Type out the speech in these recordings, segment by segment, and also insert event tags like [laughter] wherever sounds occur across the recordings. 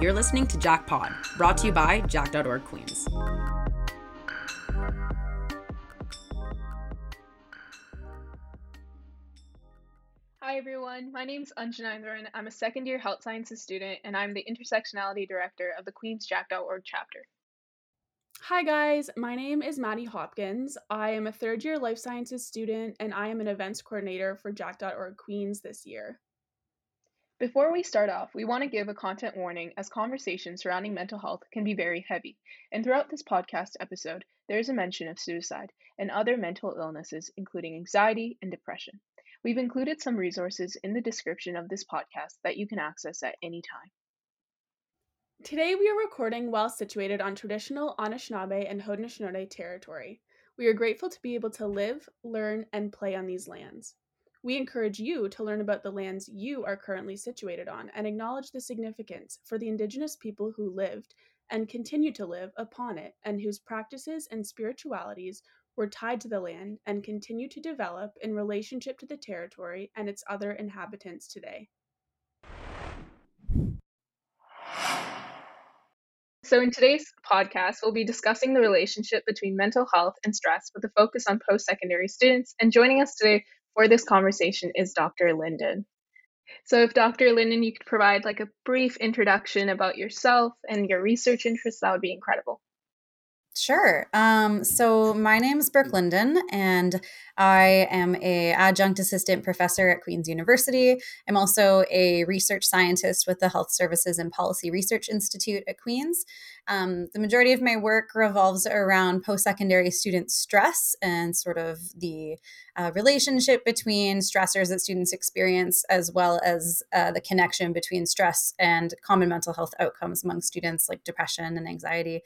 You're listening to JackPod, brought to you by Jack.org Queens. Hi everyone, my name is Anjana Indran. I'm a second year health sciences student and I'm the intersectionality director of the Queens Jack.org chapter. Hi guys, my name is Maddie Hopkins. I am a third year life sciences student and I am an events coordinator for Jack.org Queens this year. Before we start off, we want to give a content warning as conversations surrounding mental health can be very heavy. And throughout this podcast episode, there is a mention of suicide and other mental illnesses, including anxiety and depression. We've included some resources in the description of this podcast that you can access at any time. Today, we are recording while situated on traditional Anishinaabe and Haudenosaunee territory. We are grateful to be able to live, learn, and play on these lands. We encourage you to learn about the lands you are currently situated on and acknowledge the significance for the Indigenous people who lived and continue to live upon it and whose practices and spiritualities were tied to the land and continue to develop in relationship to the territory and its other inhabitants today. So, in today's podcast, we'll be discussing the relationship between mental health and stress with a focus on post secondary students. And joining us today for this conversation is Dr. Linden. So, if Dr. Linden, you could provide like a brief introduction about yourself and your research interests, that would be incredible. Sure. Um, so my name is Brooke Linden, and I am a adjunct assistant professor at Queen's University. I'm also a research scientist with the Health Services and Policy Research Institute at Queen's. Um, the majority of my work revolves around post-secondary student stress and sort of the uh, relationship between stressors that students experience, as well as uh, the connection between stress and common mental health outcomes among students like depression and anxiety.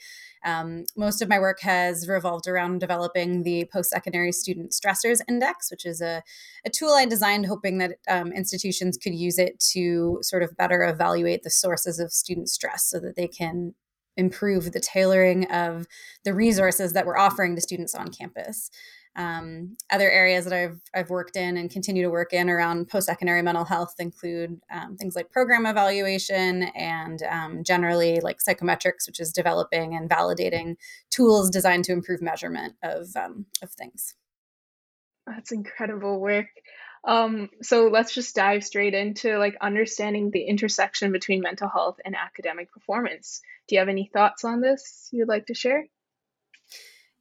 Um, most of my work has revolved around developing the post secondary student stressors index, which is a, a tool I designed hoping that um, institutions could use it to sort of better evaluate the sources of student stress so that they can improve the tailoring of the resources that we're offering to students on campus. Um, other areas that I've, I've worked in and continue to work in around post secondary mental health include um, things like program evaluation and um, generally like psychometrics, which is developing and validating tools designed to improve measurement of, um, of things. That's incredible work. Um, so let's just dive straight into like understanding the intersection between mental health and academic performance. Do you have any thoughts on this you'd like to share?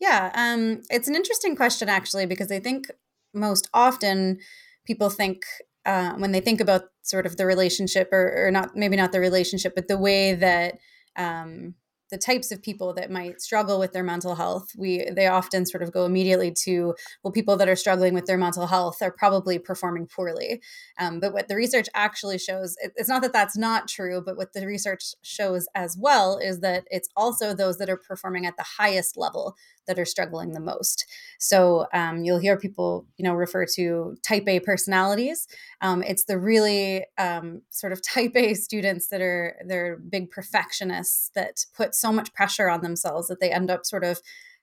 Yeah, um, it's an interesting question actually because I think most often people think uh, when they think about sort of the relationship or, or, not maybe not the relationship, but the way that um, the types of people that might struggle with their mental health we they often sort of go immediately to well people that are struggling with their mental health are probably performing poorly. Um, but what the research actually shows it, it's not that that's not true but what the research shows as well is that it's also those that are performing at the highest level that are struggling the most. So um, you'll hear people, you know, refer to type A personalities. Um, it's the really um, sort of [laughs] type A students that are they're big perfectionists that put so much pressure on themselves that they end up sort of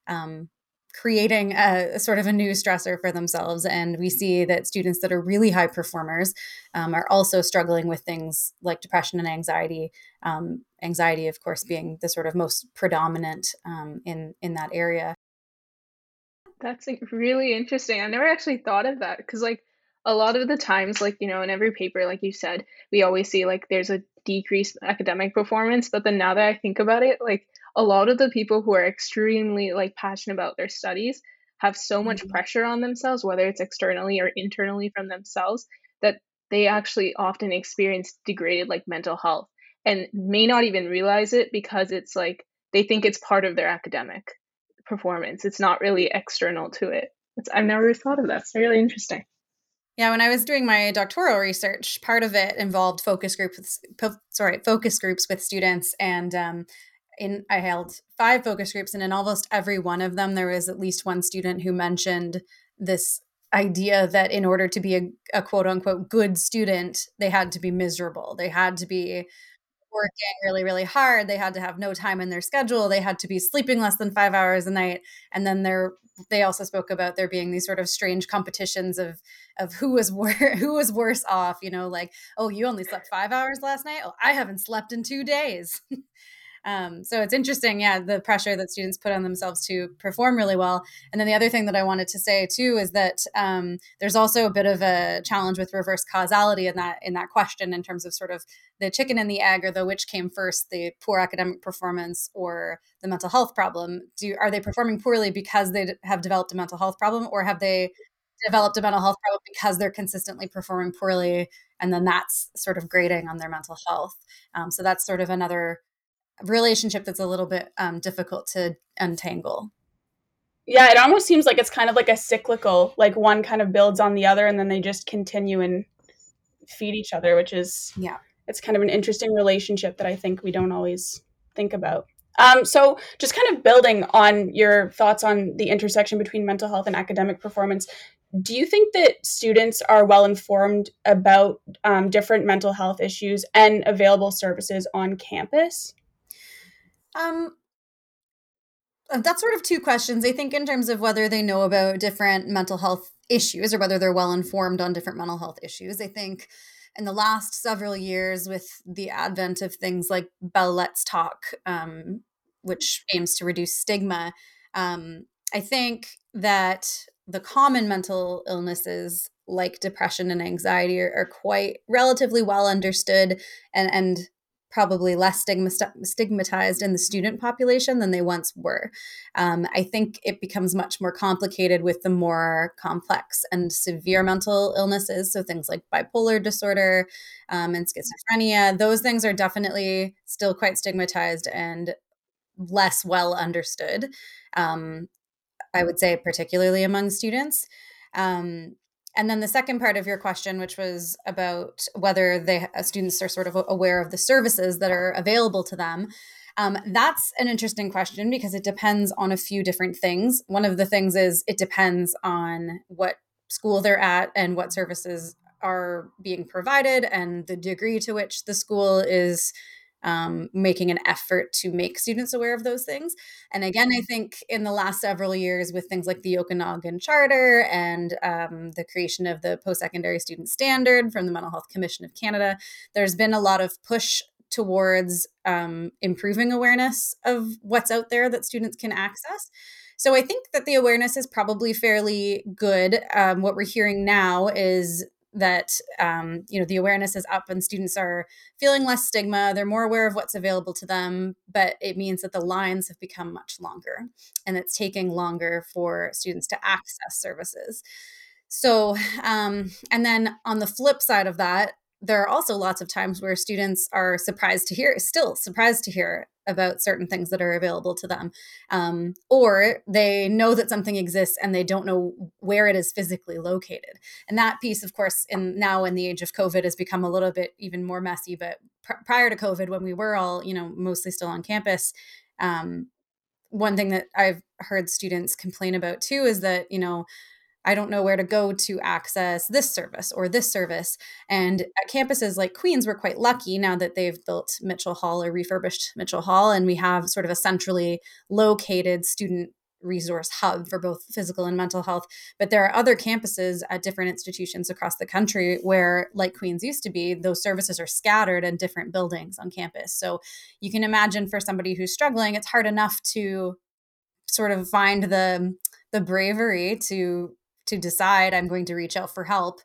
um, creating a, a, sort of a new stressor for themselves. And we see that students that are really high performers um, are also struggling with things like depression and anxiety. Um, anxiety, of course, being the sort of most predominant um, in in that area. That's really interesting. I never actually thought of that because, like, a lot of the times, like you know, in every paper, like you said, we always see like there's a decreased academic performance. But then now that I think about it, like a lot of the people who are extremely like passionate about their studies have so much mm-hmm. pressure on themselves whether it's externally or internally from themselves that they actually often experience degraded like mental health and may not even realize it because it's like they think it's part of their academic performance it's not really external to it it's, i've never thought of that it's really interesting yeah, when I was doing my doctoral research, part of it involved focus groups. Sorry, focus groups with students, and um, in I held five focus groups, and in almost every one of them, there was at least one student who mentioned this idea that in order to be a, a quote unquote good student, they had to be miserable. They had to be working really, really hard. They had to have no time in their schedule. They had to be sleeping less than five hours a night. And then there, they also spoke about there being these sort of strange competitions of of who was wor- [laughs] who was worse off. You know, like oh, you only slept five hours last night. Oh, I haven't slept in two days. [laughs] Um, so it's interesting, yeah, the pressure that students put on themselves to perform really well. And then the other thing that I wanted to say too is that um, there's also a bit of a challenge with reverse causality in that in that question in terms of sort of the chicken and the egg, or the which came first, the poor academic performance or the mental health problem. Do are they performing poorly because they have developed a mental health problem, or have they developed a mental health problem because they're consistently performing poorly and then that's sort of grading on their mental health um, so that's sort of another relationship that's a little bit um, difficult to untangle. Yeah, it almost seems like it's kind of like a cyclical, like one kind of builds on the other and then they just continue and feed each other, which is yeah, it's kind of an interesting relationship that I think we don't always think about. Um, so, just kind of building on your thoughts on the intersection between mental health and academic performance, do you think that students are well informed about um, different mental health issues and available services on campus? Um, uh, that's sort of two questions. I think in terms of whether they know about different mental health issues or whether they're well informed on different mental health issues. I think in the last several years, with the advent of things like Bell Let's Talk, um, which aims to reduce stigma, um, I think that the common mental illnesses like depression and anxiety are, are quite relatively well understood and, and probably less stigmatized in the student population than they once were. Um, I think it becomes much more complicated with the more complex and severe mental illnesses. So things like bipolar disorder um, and schizophrenia, those things are definitely still quite stigmatized and less well understood. Um, I would say, particularly among students. Um, and then the second part of your question, which was about whether they uh, students are sort of aware of the services that are available to them. Um, that's an interesting question because it depends on a few different things. One of the things is it depends on what school they're at and what services are being provided and the degree to which the school is um, making an effort to make students aware of those things. And again, I think in the last several years, with things like the Okanagan Charter and um, the creation of the post secondary student standard from the Mental Health Commission of Canada, there's been a lot of push towards um, improving awareness of what's out there that students can access. So I think that the awareness is probably fairly good. Um, what we're hearing now is that um, you know the awareness is up and students are feeling less stigma they're more aware of what's available to them but it means that the lines have become much longer and it's taking longer for students to access services. So um, and then on the flip side of that there are also lots of times where students are surprised to hear still surprised to hear about certain things that are available to them. Um, or they know that something exists and they don't know where it is physically located. And that piece of course in now in the age of covid has become a little bit even more messy but pr- prior to covid when we were all you know mostly still on campus um, one thing that i've heard students complain about too is that you know I don't know where to go to access this service or this service. And mm-hmm. at campuses like Queen's, we're quite lucky now that they've built Mitchell Hall or refurbished Mitchell Hall, and we have sort of a centrally located student resource hub for both physical and mental health. But there are other campuses at different institutions across the country where, like Queen's used to be, those services are scattered in different buildings on campus. So you can imagine for somebody who's struggling, it's hard enough to sort of find the the bravery to to decide I'm going to reach out for help.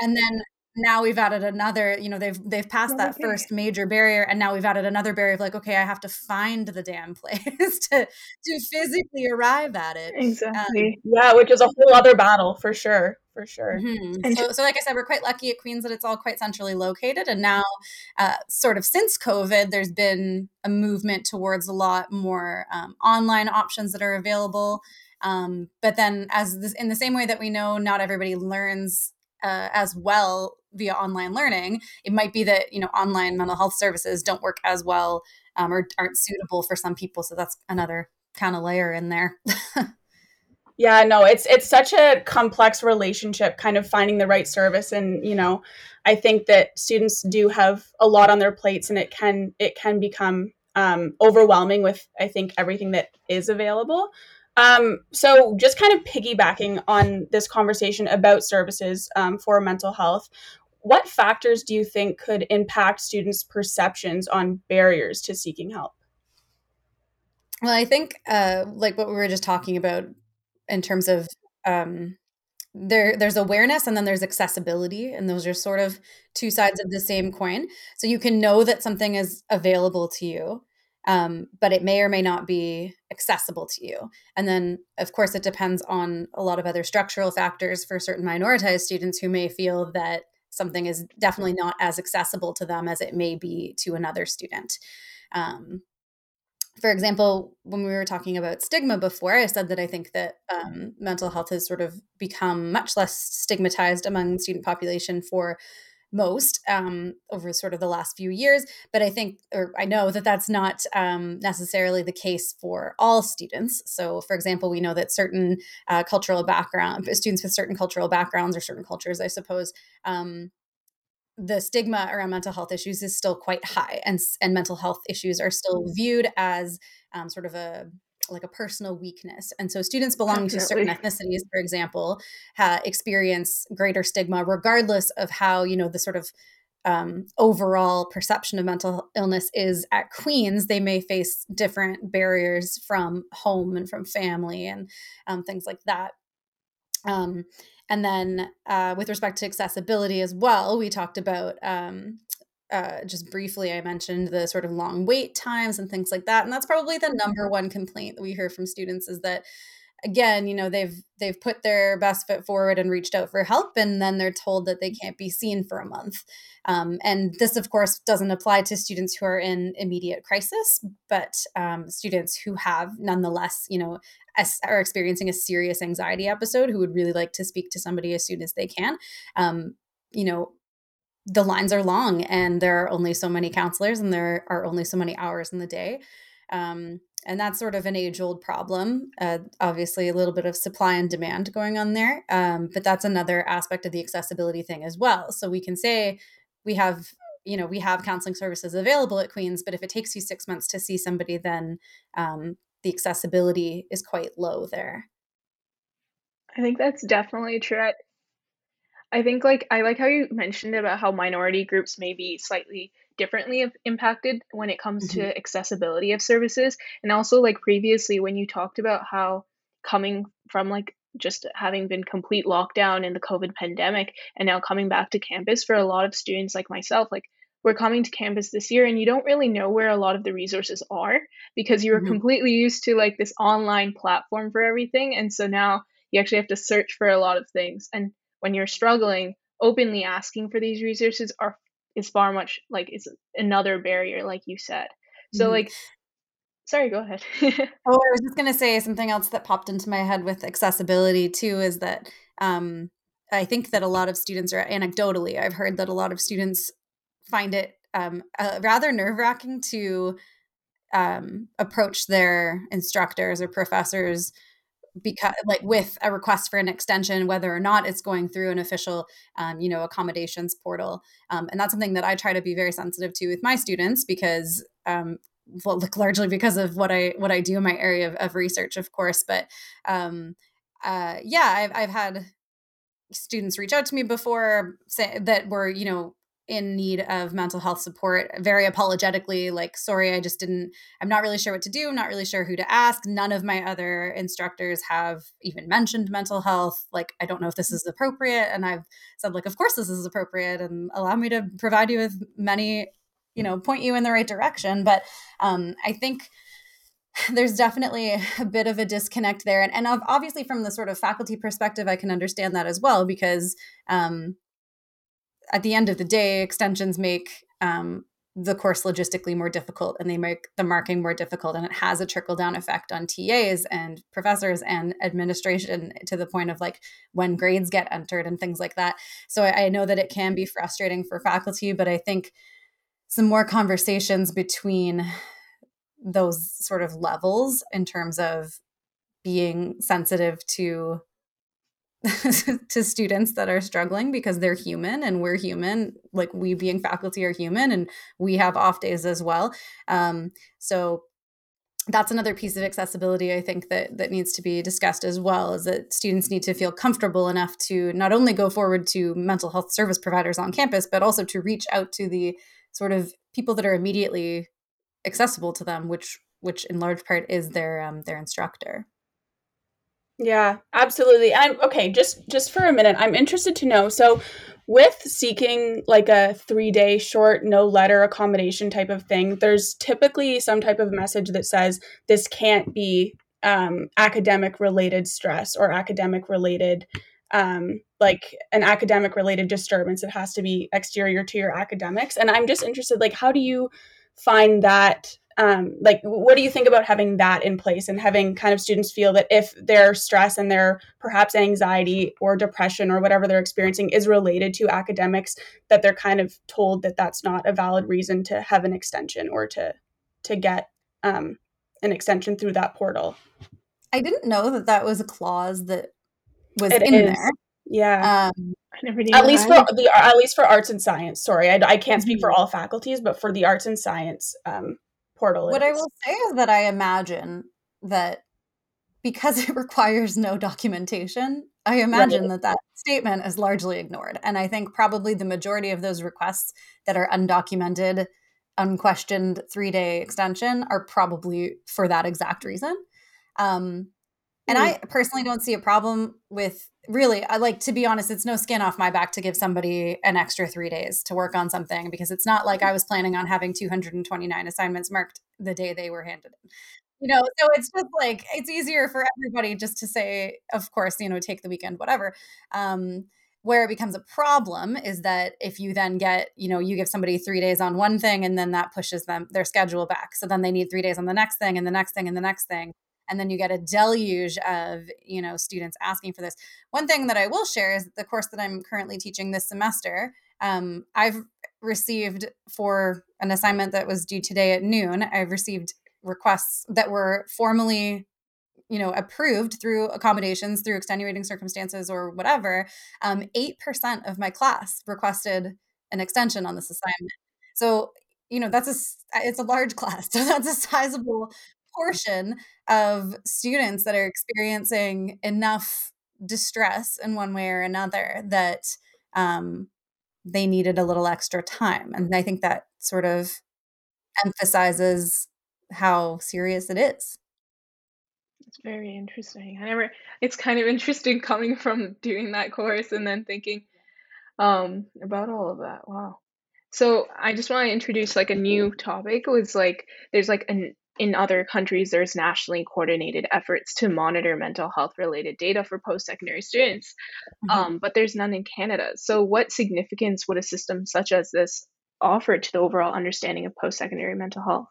And then now we've added another, you know, they've they've passed that first major barrier and now we've added another barrier of like, okay, I have to find the damn [laughs] place to to physically arrive at it. Exactly. Um, yeah, which is a whole other battle for sure. For sure. Mm-hmm. So, so, like I said, we're quite lucky at Queens that it's all quite centrally located. And now, uh, sort of since COVID, there's been a movement towards a lot more um, online options that are available. Um, but then, as this, in the same way that we know not everybody learns uh, as well via online learning, it might be that you know online mental health services don't work as well um, or aren't suitable for some people. So that's another kind of layer in there. [laughs] Yeah, no, it's it's such a complex relationship kind of finding the right service and, you know, I think that students do have a lot on their plates and it can it can become um, overwhelming with I think everything that is available. Um, so just kind of piggybacking on this conversation about services um, for mental health, what factors do you think could impact students' perceptions on barriers to seeking help? Well, I think uh, like what we were just talking about in terms of um, there there's awareness and then there's accessibility and those are sort of two sides of the same coin so you can know that something is available to you um, but it may or may not be accessible to you. And then of course it depends on a lot of other structural factors for certain minoritized students who may feel that something is definitely not as accessible to them as it may be to another student. Um, for example, when we were talking about stigma before, I said that I think that um, mental health has sort of become much less stigmatized among the student population for most um, over sort of the last few years. But I think, or I know that that's not um, necessarily the case for all students. So, for example, we know that certain uh, cultural background students with certain cultural backgrounds or certain cultures, I suppose, um, the stigma around mental health issues is still quite high and and mental health issues are still mm. viewed as um, sort of a like a personal weakness and so students belonging Definitely. to certain ethnicities for example ha- experience greater stigma regardless of how you know the sort of um, overall perception of mental illness is at queens they may face different barriers from home and from family and um, things like that um, and then uh, with respect to accessibility as well, we talked about um, uh, just briefly, I mentioned the sort of long wait times and things like that. And that's probably the number one complaint that we hear from students is that again, you know, they've they've put their best foot forward and reached out for help, and then they're told that they can't be seen for a month. Um, and this, of course, doesn't apply to students who are in immediate crisis, but um, students who have nonetheless, you know, are experiencing a serious anxiety episode who would really like to speak to somebody as soon as they can. Um, you know, the lines are long and there are only so many counselors and there are only so many hours in the day. Um, and that's sort of an age old problem. Uh, obviously, a little bit of supply and demand going on there. Um, but that's another aspect of the accessibility thing as well. So we can say we have you know we have counseling services available at queens but if it takes you six months to see somebody then um, the accessibility is quite low there. I think that's definitely true. I think like I like how you mentioned about how minority groups may be slightly differently impacted when it comes mm-hmm. to accessibility of services and also like previously when you talked about how coming from like just having been complete lockdown in the covid pandemic and now coming back to campus for a lot of students like myself like we're coming to campus this year and you don't really know where a lot of the resources are because you were mm-hmm. completely used to like this online platform for everything and so now you actually have to search for a lot of things and when you're struggling openly asking for these resources are is far much like is another barrier like you said so mm-hmm. like sorry go ahead [laughs] oh i was just going to say something else that popped into my head with accessibility too is that um I think that a lot of students are anecdotally, I've heard that a lot of students find it um, uh, rather nerve wracking to um, approach their instructors or professors because like with a request for an extension whether or not it's going through an official um, you know accommodations portal. Um, and that's something that i try to be very sensitive to with my students because um, well, look largely because of what i what i do in my area of, of research of course. But um, uh, yeah I've, I've had students reach out to me before say, that were you know in need of mental health support very apologetically like sorry i just didn't i'm not really sure what to do i'm not really sure who to ask. None of my other instructors have even mentioned mental health. Like i don't know if this is appropriate. And i've said like of course this is appropriate and allow me to provide you with many you know point you in the right direction. But um i think there's definitely a bit of a disconnect there. And, and obviously from the sort of faculty perspective i can understand that as well because um at the end of the day, extensions make um, the course logistically more difficult and they make the marking more difficult. And it has a trickle down effect on TAs and professors and administration to the point of like when grades get entered and things like that. So I, I know that it can be frustrating for faculty, but I think some more conversations between those sort of levels in terms of being sensitive to [laughs] to students that are struggling because they're human and we're human like we being faculty are human and we have off days as well. Um, so that's another piece of accessibility i think that that needs to be discussed as well is that students need to feel comfortable enough to not only go forward to mental health service providers on campus but also to reach out to the sort of people that are immediately accessible to them which which in large part is their um, their instructor yeah, absolutely. I'm okay, just just for a minute. I'm interested to know. So with seeking like a 3-day short no letter accommodation type of thing, there's typically some type of message that says this can't be um, academic related stress or academic related um, like an academic related disturbance. It has to be exterior to your academics. And I'm just interested, like, how do you find that um, like what do you think about having that in place and having kind of students feel that if their stress and their perhaps anxiety or depression or whatever they're experiencing is related to academics that they're kind of told that that's not a valid reason to have an extension or to to get um, an extension through that portal i didn't know that that was a clause that was it in is. there yeah um, at least for the at least for arts and science sorry i, I can't speak mm-hmm. for all faculties but for the arts and science um, portal what is. I will say is that I imagine that because [laughs] it requires no documentation, I imagine right. that that statement is largely ignored. And I think probably the majority of those requests that are undocumented, unquestioned three day extension are probably for that exact reason. Um, and mm. I personally don't see a problem with really, I like to be honest, it's no skin off my back to give somebody an extra three days to work on something because it's not like I was planning on having 229 assignments marked the day they were handed in. You know, so it's just like it's easier for everybody just to say, of course, you know, take the weekend, whatever. Um, where it becomes a problem is that if you then get, you know, you give somebody three days on one thing and then that pushes them their schedule back. So then they need three days on the next thing and the next thing and the next thing and then you get a deluge of you know students asking for this. One thing that i will share is the course that i'm currently teaching this semester um, i've received for an assignment that was due today at noon i've received requests that were formally you know approved through accommodations through extenuating circumstances or whatever. Um, 8% of my class requested an extension on this assignment. So you know that's a it's a large [laughs] class so that's a sizable portion of students that are experiencing enough distress in one way or another that um, they needed a little extra time. And I think that sort of emphasizes how serious it is. It's very interesting. I never, it's kind of interesting coming from doing that course and then thinking um, about all of that. Wow. So I just want to introduce like a new topic. It was like there's like an in other countries, there's nationally coordinated efforts to monitor mental health related data for post secondary students, mm-hmm. um, but there's none in Canada. So, what significance would a system such as this offer to the overall understanding of post secondary mental health?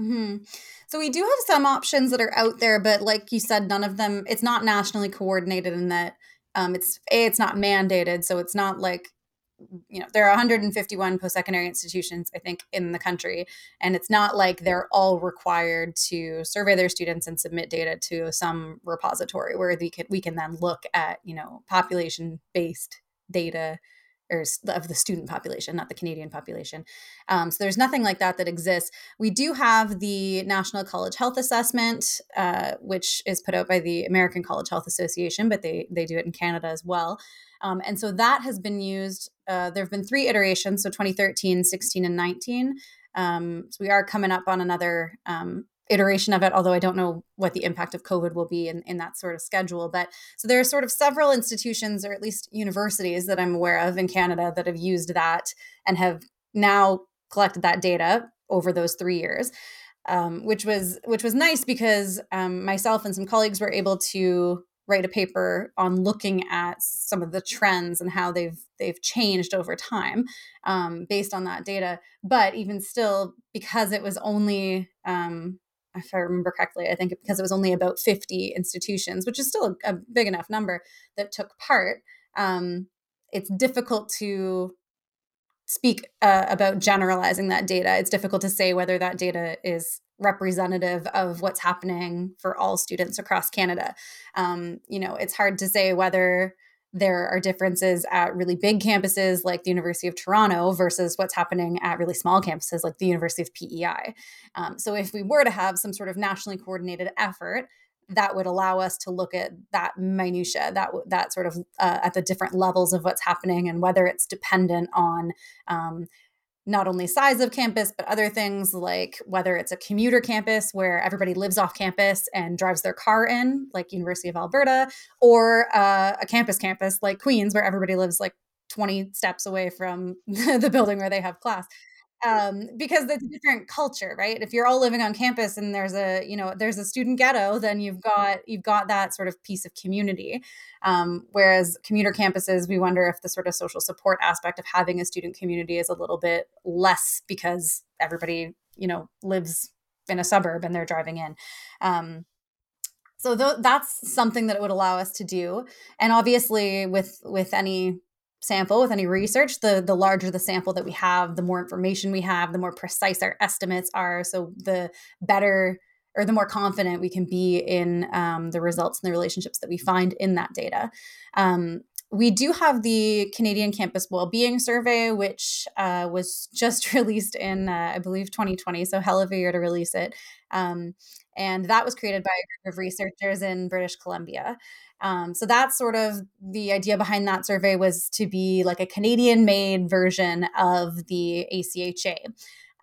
Mm-hmm. So we do have some options that are out there, but like you said, none of them. It's not nationally coordinated in that um, it's a. It's not mandated, so it's not like you know there are 151 post-secondary institutions i think in the country and it's not like they're all required to survey their students and submit data to some repository where we can we can then look at you know population based data or of the student population, not the Canadian population. Um, so there's nothing like that that exists. We do have the National College Health Assessment, uh, which is put out by the American College Health Association, but they they do it in Canada as well. Um, and so that has been used. Uh, there have been three iterations, so 2013, 16, and 19. Um, so we are coming up on another um, iteration of it, although I don't know what the impact of COVID will be in, in that sort of schedule. But so there are sort of several institutions, or at least universities that I'm aware of in Canada that have used that and have now collected that data over those three years. Um, which was which was nice because um, myself and some colleagues were able to write a paper on looking at some of the trends and how they've they've changed over time um, based on that data. But even still, because it was only um, if I remember correctly, I think because it was only about 50 institutions, which is still a, a big enough number that took part, um, it's difficult to speak uh, about generalizing that data. It's difficult to say whether that data is representative of what's happening for all students across Canada. Um, you know, it's hard to say whether there are differences at really big campuses like the University of Toronto versus what's happening at really small campuses like the University of PEI. Um, so, if we were to have some sort of nationally coordinated effort, that would allow us to look at that minutia, that that sort of uh, at the different levels of what's happening and whether it's dependent on um, not only size of campus, but other things like whether it's a commuter campus where everybody lives off campus and drives their car in, like University of Alberta, or uh, a campus campus like Queens, where everybody lives like 20 steps away from [laughs] the building where they have class um, because it's a different culture, right? If you're all living on campus and there's a you know there's a student ghetto, then you've got you've got that sort of piece of community. Um, whereas commuter campuses, we wonder if the sort of social support aspect of having a student community is a little bit less because everybody you know lives in a suburb and they're driving in. Um, so th- that's something that it would allow us to do and obviously with with any sample with any research the the larger the sample that we have the more information we have the more precise our estimates are. So the better or the more confident we can be in um, the results and the relationships that we find in that data. Um, we do have the Canadian Campus Wellbeing Survey, which uh, was [laughs] just released in, uh, I believe, 2020. So, hell of a year to release it. Um, and that was created by a group of researchers in British Columbia. Um, so that's sort of the idea behind that survey was to be like a Canadian made version of the ACHA.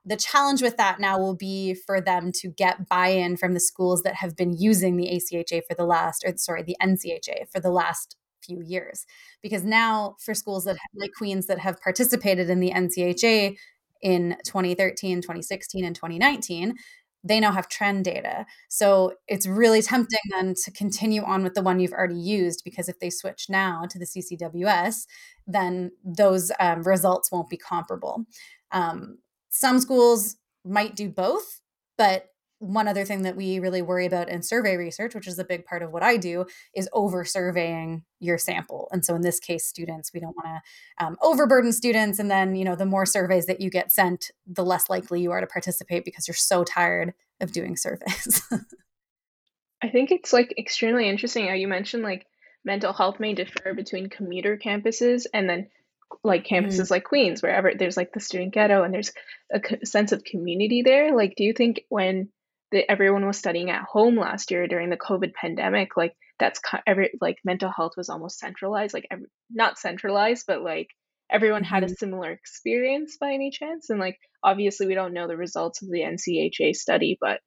The challenge with that now will be for them to get buy in from the schools that have been using the ACHA for the last, or sorry, the NCHA for the last few years. Because now, for schools that like Queens that have participated in the NCHA in 2013, 2016, and 2019, they now have trend data. So it's really tempting then to continue on with the one you've already used because if they switch now to the CCWS, then those um, results won't be comparable. Um, some schools might do both, but one other thing that we really worry about in survey research, which is a big part of what I do, is over surveying your sample. And so in this case, students, we don't want to um, overburden students. And then, you know, the more surveys that you get sent, the less likely you are to participate because you're so tired of doing surveys. [laughs] I think it's like extremely interesting how you mentioned like mental health may differ between commuter campuses and then like campuses mm. like Queens, wherever there's like the student ghetto and there's a sense of community there. Like, do you think when that everyone was studying at home last year during the COVID pandemic, like that's every like mental health was almost centralized, like every, not centralized, but like everyone had a mm-hmm. similar experience by any chance. And like obviously we don't know the results of the NCHA study, but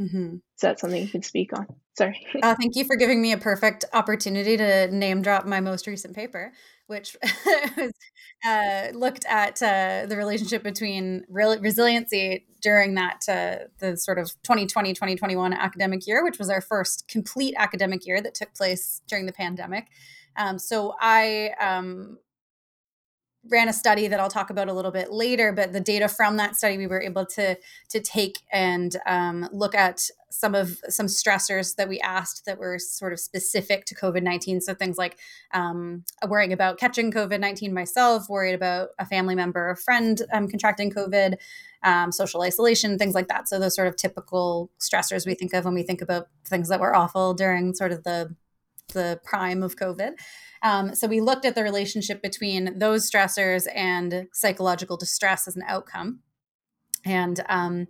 Mm-hmm. Is that something you can speak on? Sorry. uh, thank you for giving me a perfect opportunity to name drop my most recent paper, which [laughs] uh, looked at uh, the relationship between re- resiliency during that uh, the sort of 2020 2021 academic year, which was our first complete academic year that took place during the pandemic. Um, so I um, ran a study that I'll talk about a little bit later, but the data from that study we were able to to take and um, look at some of some stressors that we asked that were sort of specific to COVID nineteen. So things like um, worrying about catching COVID nineteen myself, worried about a family member, a friend um, contracting COVID, um, social isolation, things like that. So those sort of typical stressors we think of when we think about things that were awful during sort of the the prime of COVID. Um, so we looked at the relationship between those stressors and psychological distress as an outcome, and um,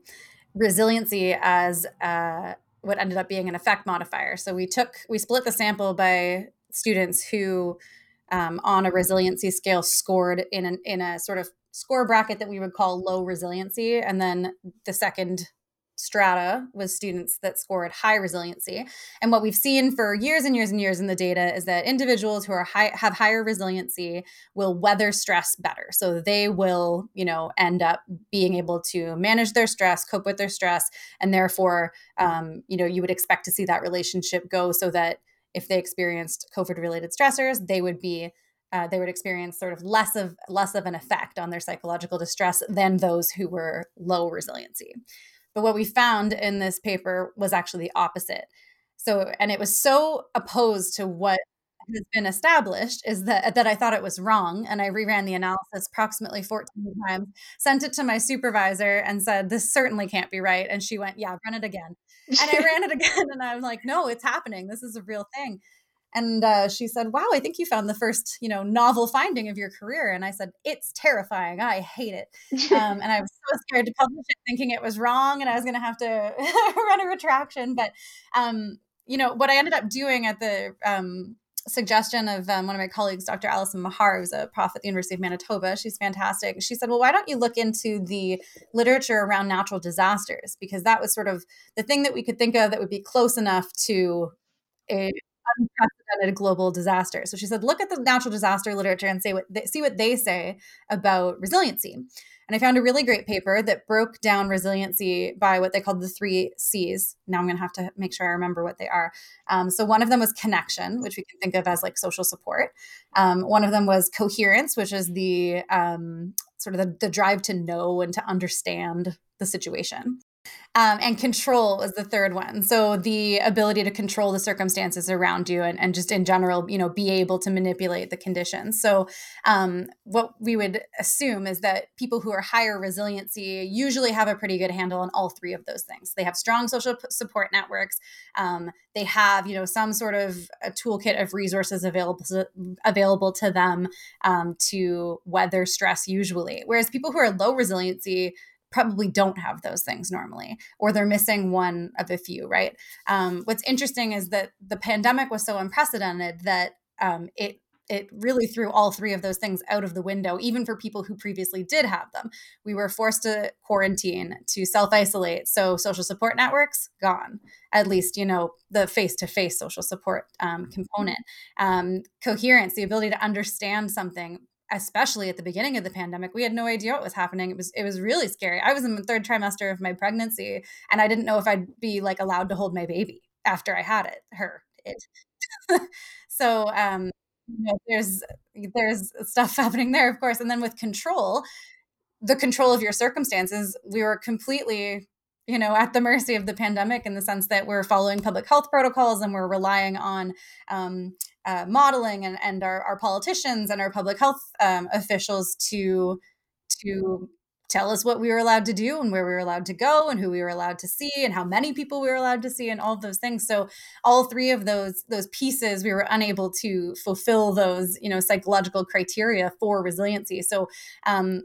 resiliency as uh, what ended up being an effect modifier. So we took we split the sample by students who, um, on a resiliency scale, scored in an in a sort of score bracket that we would call low resiliency, and then the second strata was students that scored high resiliency. And what we've seen for years and years and years in the data is that individuals who are high, have higher resiliency will weather stress better. So they will, you know, end up being able to manage their stress, cope with their stress, and therefore, um, you know, you would expect to see that relationship go so that if they experienced COVID-related stressors, they would be uh, they would experience sort of less of less of an effect on their psychological distress than those who were low resiliency. But what we found in this paper was actually the opposite. So, and it was so opposed to what has been established is that that I thought it was wrong and I reran the analysis approximately 14 times, sent it to my supervisor and said this certainly can't be right and she went, "Yeah, run it again." And I [laughs] ran it again and I'm like, "No, it's happening. This is a real thing." And uh, she said, "Wow, I think you found the first, you know, novel finding of your career." And I said, "It's terrifying. I hate it." Um, and I was so scared to publish it, thinking it was wrong, and I was going to have to [laughs] run a retraction. But um, you know, what I ended up doing at the um, suggestion of um, one of my colleagues, Dr. Allison Mahar, who's a prof at the University of Manitoba. She's fantastic. She said, Well, why don't you look into the literature around natural disasters? Because that was sort of the thing that we could think of that would be close enough to a unprecedented global disaster. So she said, look at the natural disaster literature and say what they, see what they say about resiliency. And I found a really great paper that broke down resiliency by what they called the three C's. Now I'm going to have to make sure I remember what they are. Um, so one of them was connection, which we can think of as like social support. Um, one of them was coherence, which is the um, sort of the, the drive to know and to understand the situation. Um, and control is the third one. So the ability to control the circumstances around you and, and just in general, you know, be able to manipulate the conditions. So um, what we would assume is that people who are higher resiliency usually have a pretty good handle on all three of those things. They have strong social support networks. Um, they have, you know, some sort of a toolkit of resources available to, available to them um, to weather stress usually. Whereas people who are low resiliency probably don't have those things normally, or they're missing one of a few, right? Um, what's interesting is that the pandemic was so unprecedented that um, it it really threw all three of those things out of the window, even for people who previously did have them. We were forced to quarantine, to self isolate. So, social support networks, gone. At least, you know, the face to face social support um, component. Um, coherence, the ability to understand something, especially at the beginning of the pandemic we had no idea what was happening. It was it was really scary. I was in the third trimester of my pregnancy and i didn't know if i'd be like allowed to hold my baby after i had it her it. [laughs] So um you know, there's there's stuff [laughs] happening there of course. And then with control the control of your circumstances we were completely you know at the mercy of the pandemic in the sense that we're following public health protocols and we're relying on um, uh, modeling and, and our, our politicians and our public health um, officials to to tell us what we were allowed to do and where we were allowed to go and who we were allowed to see and how many people we were allowed to see and all of those things. So all three of those those pieces we were unable to fulfill those you know psychological criteria for resiliency. So um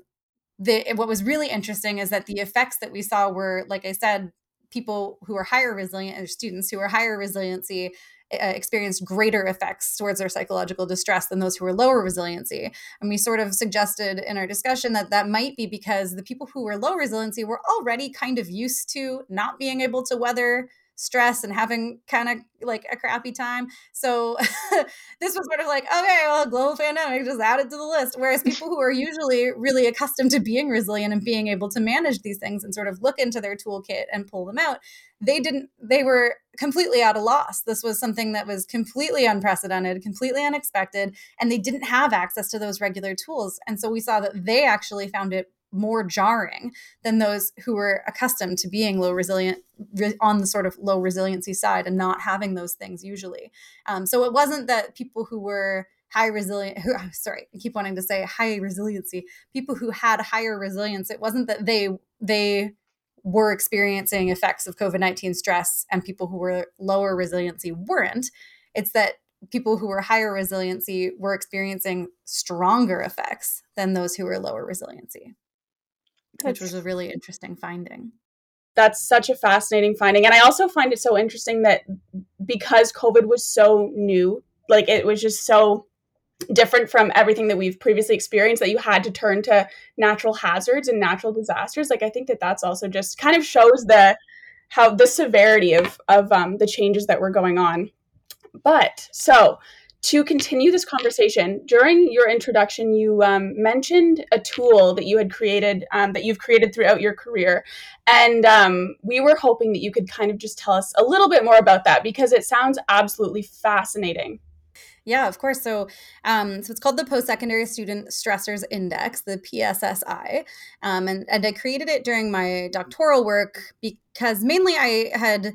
the what was really interesting is that the effects that we saw were like i said people who are higher resilient or students who are higher resiliency Uh, experienced greater effects towards their psychological distress than those who were lower resiliency. And we sort of suggested in our discussion that that might be because the people who were low resiliency were already kind of used to not being able to weather stress and having kind of like a crappy time. So [laughs] this was sort of like, okay, well, global pandemic just added to the list. Whereas people who are [laughs] usually really accustomed to being resilient and being able to manage these things and sort of look into their toolkit and pull them out, they didn't, they were completely at a loss. This was something that was completely unprecedented, completely unexpected, and they didn't have access to those regular tools. And so we saw that they actually found it more jarring than those who were accustomed to being low resilient on the sort of low resiliency side and not having those things usually. Um, so it wasn't that people who were high resilient who [laughs] sorry i keep wanting to say high resiliency people who had higher resilience it wasn't that they they were experiencing effects of covid-19 stress and people who were lower resiliency weren't it's that people who were higher resiliency were experiencing stronger effects than those who were lower resiliency which was a really interesting finding. That's such a fascinating finding. And I also find it so interesting that because COVID was so new, like it was just so different from everything that we've previously experienced that you had to turn to natural hazards and natural disasters like i think that that's also just kind of shows the how the severity of of um, the changes that were going on but so to continue this conversation, during your introduction, you um, mentioned a tool that you had created, um, that you've created throughout your career. And um, we were hoping that you could kind of just tell us a little bit more about that because it sounds absolutely fascinating. Yeah, of course. So, um, so it's called the Post Secondary Student Stressors Index, the PSSI, um, and and I created it during my doctoral work because mainly I had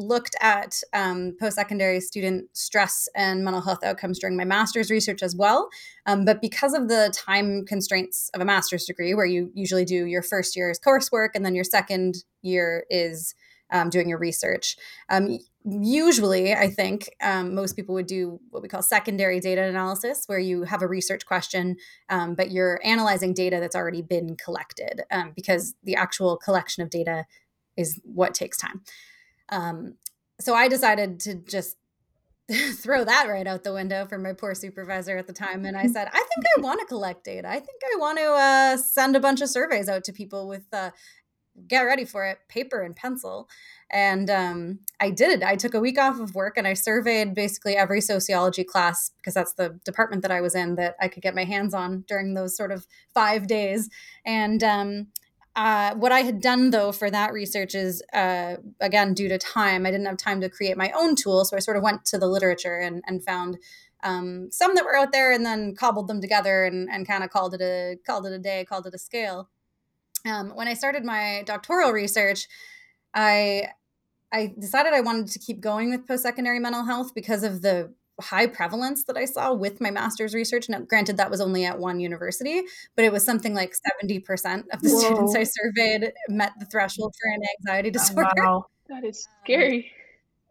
looked at um, post secondary student stress and mental health outcomes during my master's research as well. Um, but because of the time constraints of a master's degree, where you usually do your first year's coursework and then your second year is um, doing your research. Um, usually, I think um, most people would do what we call secondary data analysis, where you have a research question, um, but you're analyzing data that's already been collected um, because the actual collection of data is what takes time. Um, so I decided to just [laughs] throw that right out the window for my poor supervisor at the time. And I [laughs] said, I think I want to collect data. I think I want to uh, send a bunch of surveys out to people with uh, get ready for it paper and pencil and um, i did i took a week off of work and i surveyed basically every sociology class because that's the department that i was in that i could get my hands on during those sort of five days and um, uh, what I had done though for that research is, uh, again, due to time, I didn't have time to create my own tool. So I sort of went to the literature and, and found um, some that were out there and then cobbled them together and, and kind of called it a called it a day, called it a scale um, when I started my doctoral research, I I decided I wanted to keep going with post secondary mental health because of the high prevalence that I saw with my master's research. Now, granted, that was only at one university, but it was something like 70% of the Whoa. [laughs] students I surveyed met the threshold for an anxiety oh, disorder. Wow. [laughs] That is scary. Um,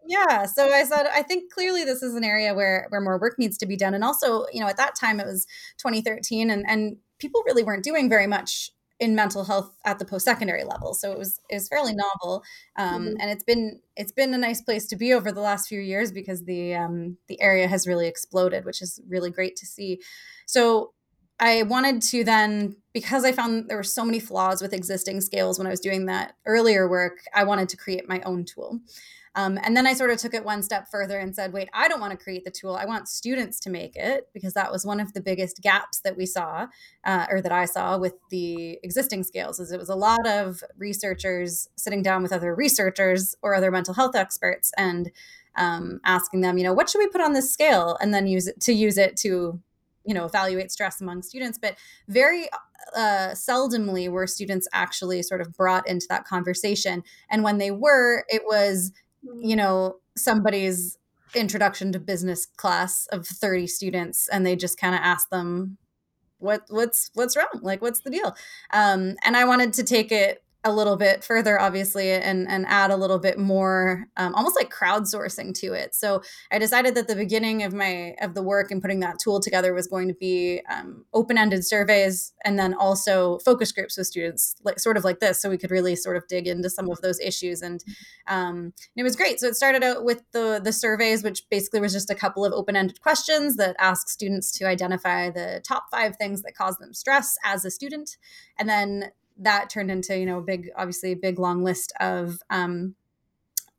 yeah. So I said, I think clearly this is an area where, where more work needs to be done. And also, you know, at that time it was 2013 and, and people really weren't doing very much in mental health at the post-secondary level. So it was it was fairly novel. Um, mm-hmm. and it's been it's been a nice place to be over the last few years because the um, the area has really exploded which is really great to see. So i wanted to then because i found there were so many flaws with existing scales when i was doing that earlier work i wanted to create my own tool um, and then I sort of took it one step further and said, wait, I don't want to create the tool. I want students to make it because that was one of the biggest gaps that we saw uh, or that I saw with the existing scales is it was a lot of researchers sitting down with other researchers or other mental health experts and um, asking them, you know, what should we put on this scale? And then use it to use it to, you know, evaluate stress among students. But very uh, seldomly were students actually sort of brought into that conversation. And when they were, it was you know, somebody's introduction to business class of 30 students and they just kind of ask them what what's what's wrong? Like what's the deal? Um, and i wanted to take it a little bit further obviously and and add a little bit more um, almost like crowdsourcing to it. So i decided that the beginning of my of the work and putting that tool together was going to be um, open-ended surveys and then also focus groups with students like sort of like this so we could really sort of dig into some of those issues and um, it was great. So it started out with the the surveys which basically was just a couple of open-ended questions that ask students to identify the top five things that cause them stress as a student. And then that turned into you know a big obviously a big long list of um,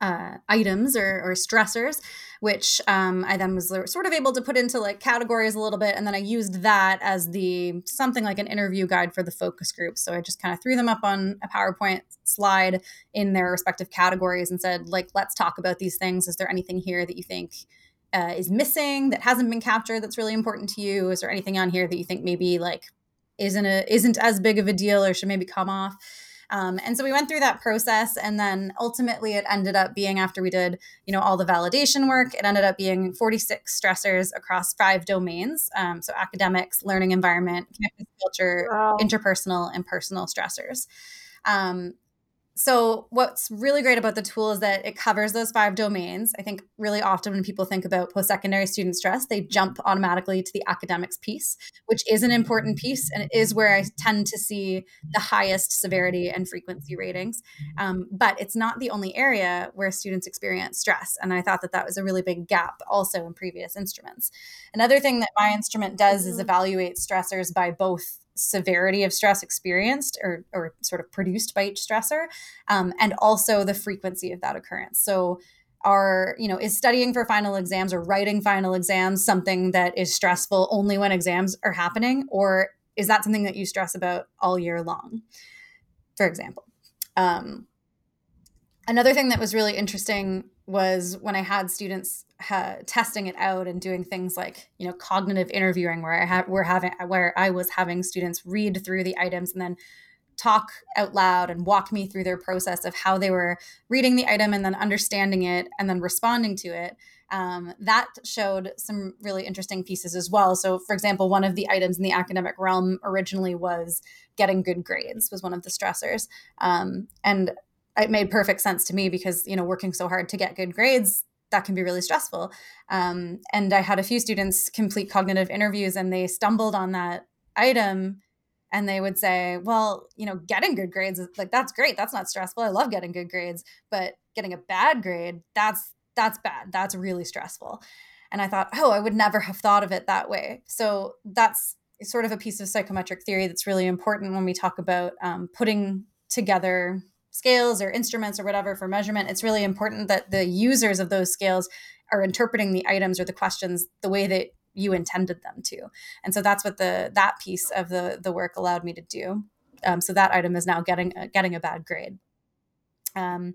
uh, items or, or, stressors, which um, I then was sort of able to put into like categories a little bit, and then I used that as the something like an interview guide for the focus group. So I just kind of threw them up on a PowerPoint slide in their respective categories and said, like, let's talk about these things. Is there anything here that you think uh, is missing that hasn't been captured that's really important to you? Is there anything on here that you think maybe like isn't a isn't as big of a deal or should maybe come off. Um, and so we went through that process, and then ultimately it ended up being after we did, you know, all the validation work. It ended up being 46 stressors across five domains. Um, so academics, learning environment, campus culture, wow. interpersonal, and personal stressors. Um, so what's really great about the tool is that it covers those five domains. I think really often when people think about post-secondary student stress they jump automatically to the academics piece which is an important piece and it is where i tend to see the highest severity and frequency ratings. Um, but it's not the only area where students experience stress and i thought that that was a really big gap also in previous instruments. Another thing that my instrument does is mm-hmm. evaluate stressors by both severity of stress experienced or, or sort of produced by each stressor um, and also the frequency of that occurrence. So are you know is studying for final exams or writing final exams something that is stressful only when exams are happening or is that something that you stress about all year long for example? Um, another thing that was really interesting was when I had students ha- testing it out and doing things like you know cognitive interviewing, where I have we're having where I was having students read through the items and then talk out loud and walk me through their process of how they were reading the item and then understanding it and then responding to it. Um, that showed some really interesting pieces as well. So, for example, one of the items in the academic realm originally was getting good grades was one of the stressors, um, and it made perfect sense to me because you know working so hard to get good grades that can be really stressful. Um, and I had a few students complete cognitive interviews, and they stumbled on that item and they would say, well, you know, getting good grades is like that's great. That's not stressful. I love getting good grades, but getting a bad grade, that's that's bad. That's really stressful. And I thought, oh, I would never have thought of it that way. So that's sort of a piece of psychometric theory that's really important when we talk about um, putting together scales or instruments or whatever for measurement. It's really important that the users of those scales are interpreting the items or the questions the way that you intended them to and so that's what the that piece of the the work allowed me to do um, so that item is now getting uh, getting a bad grade um,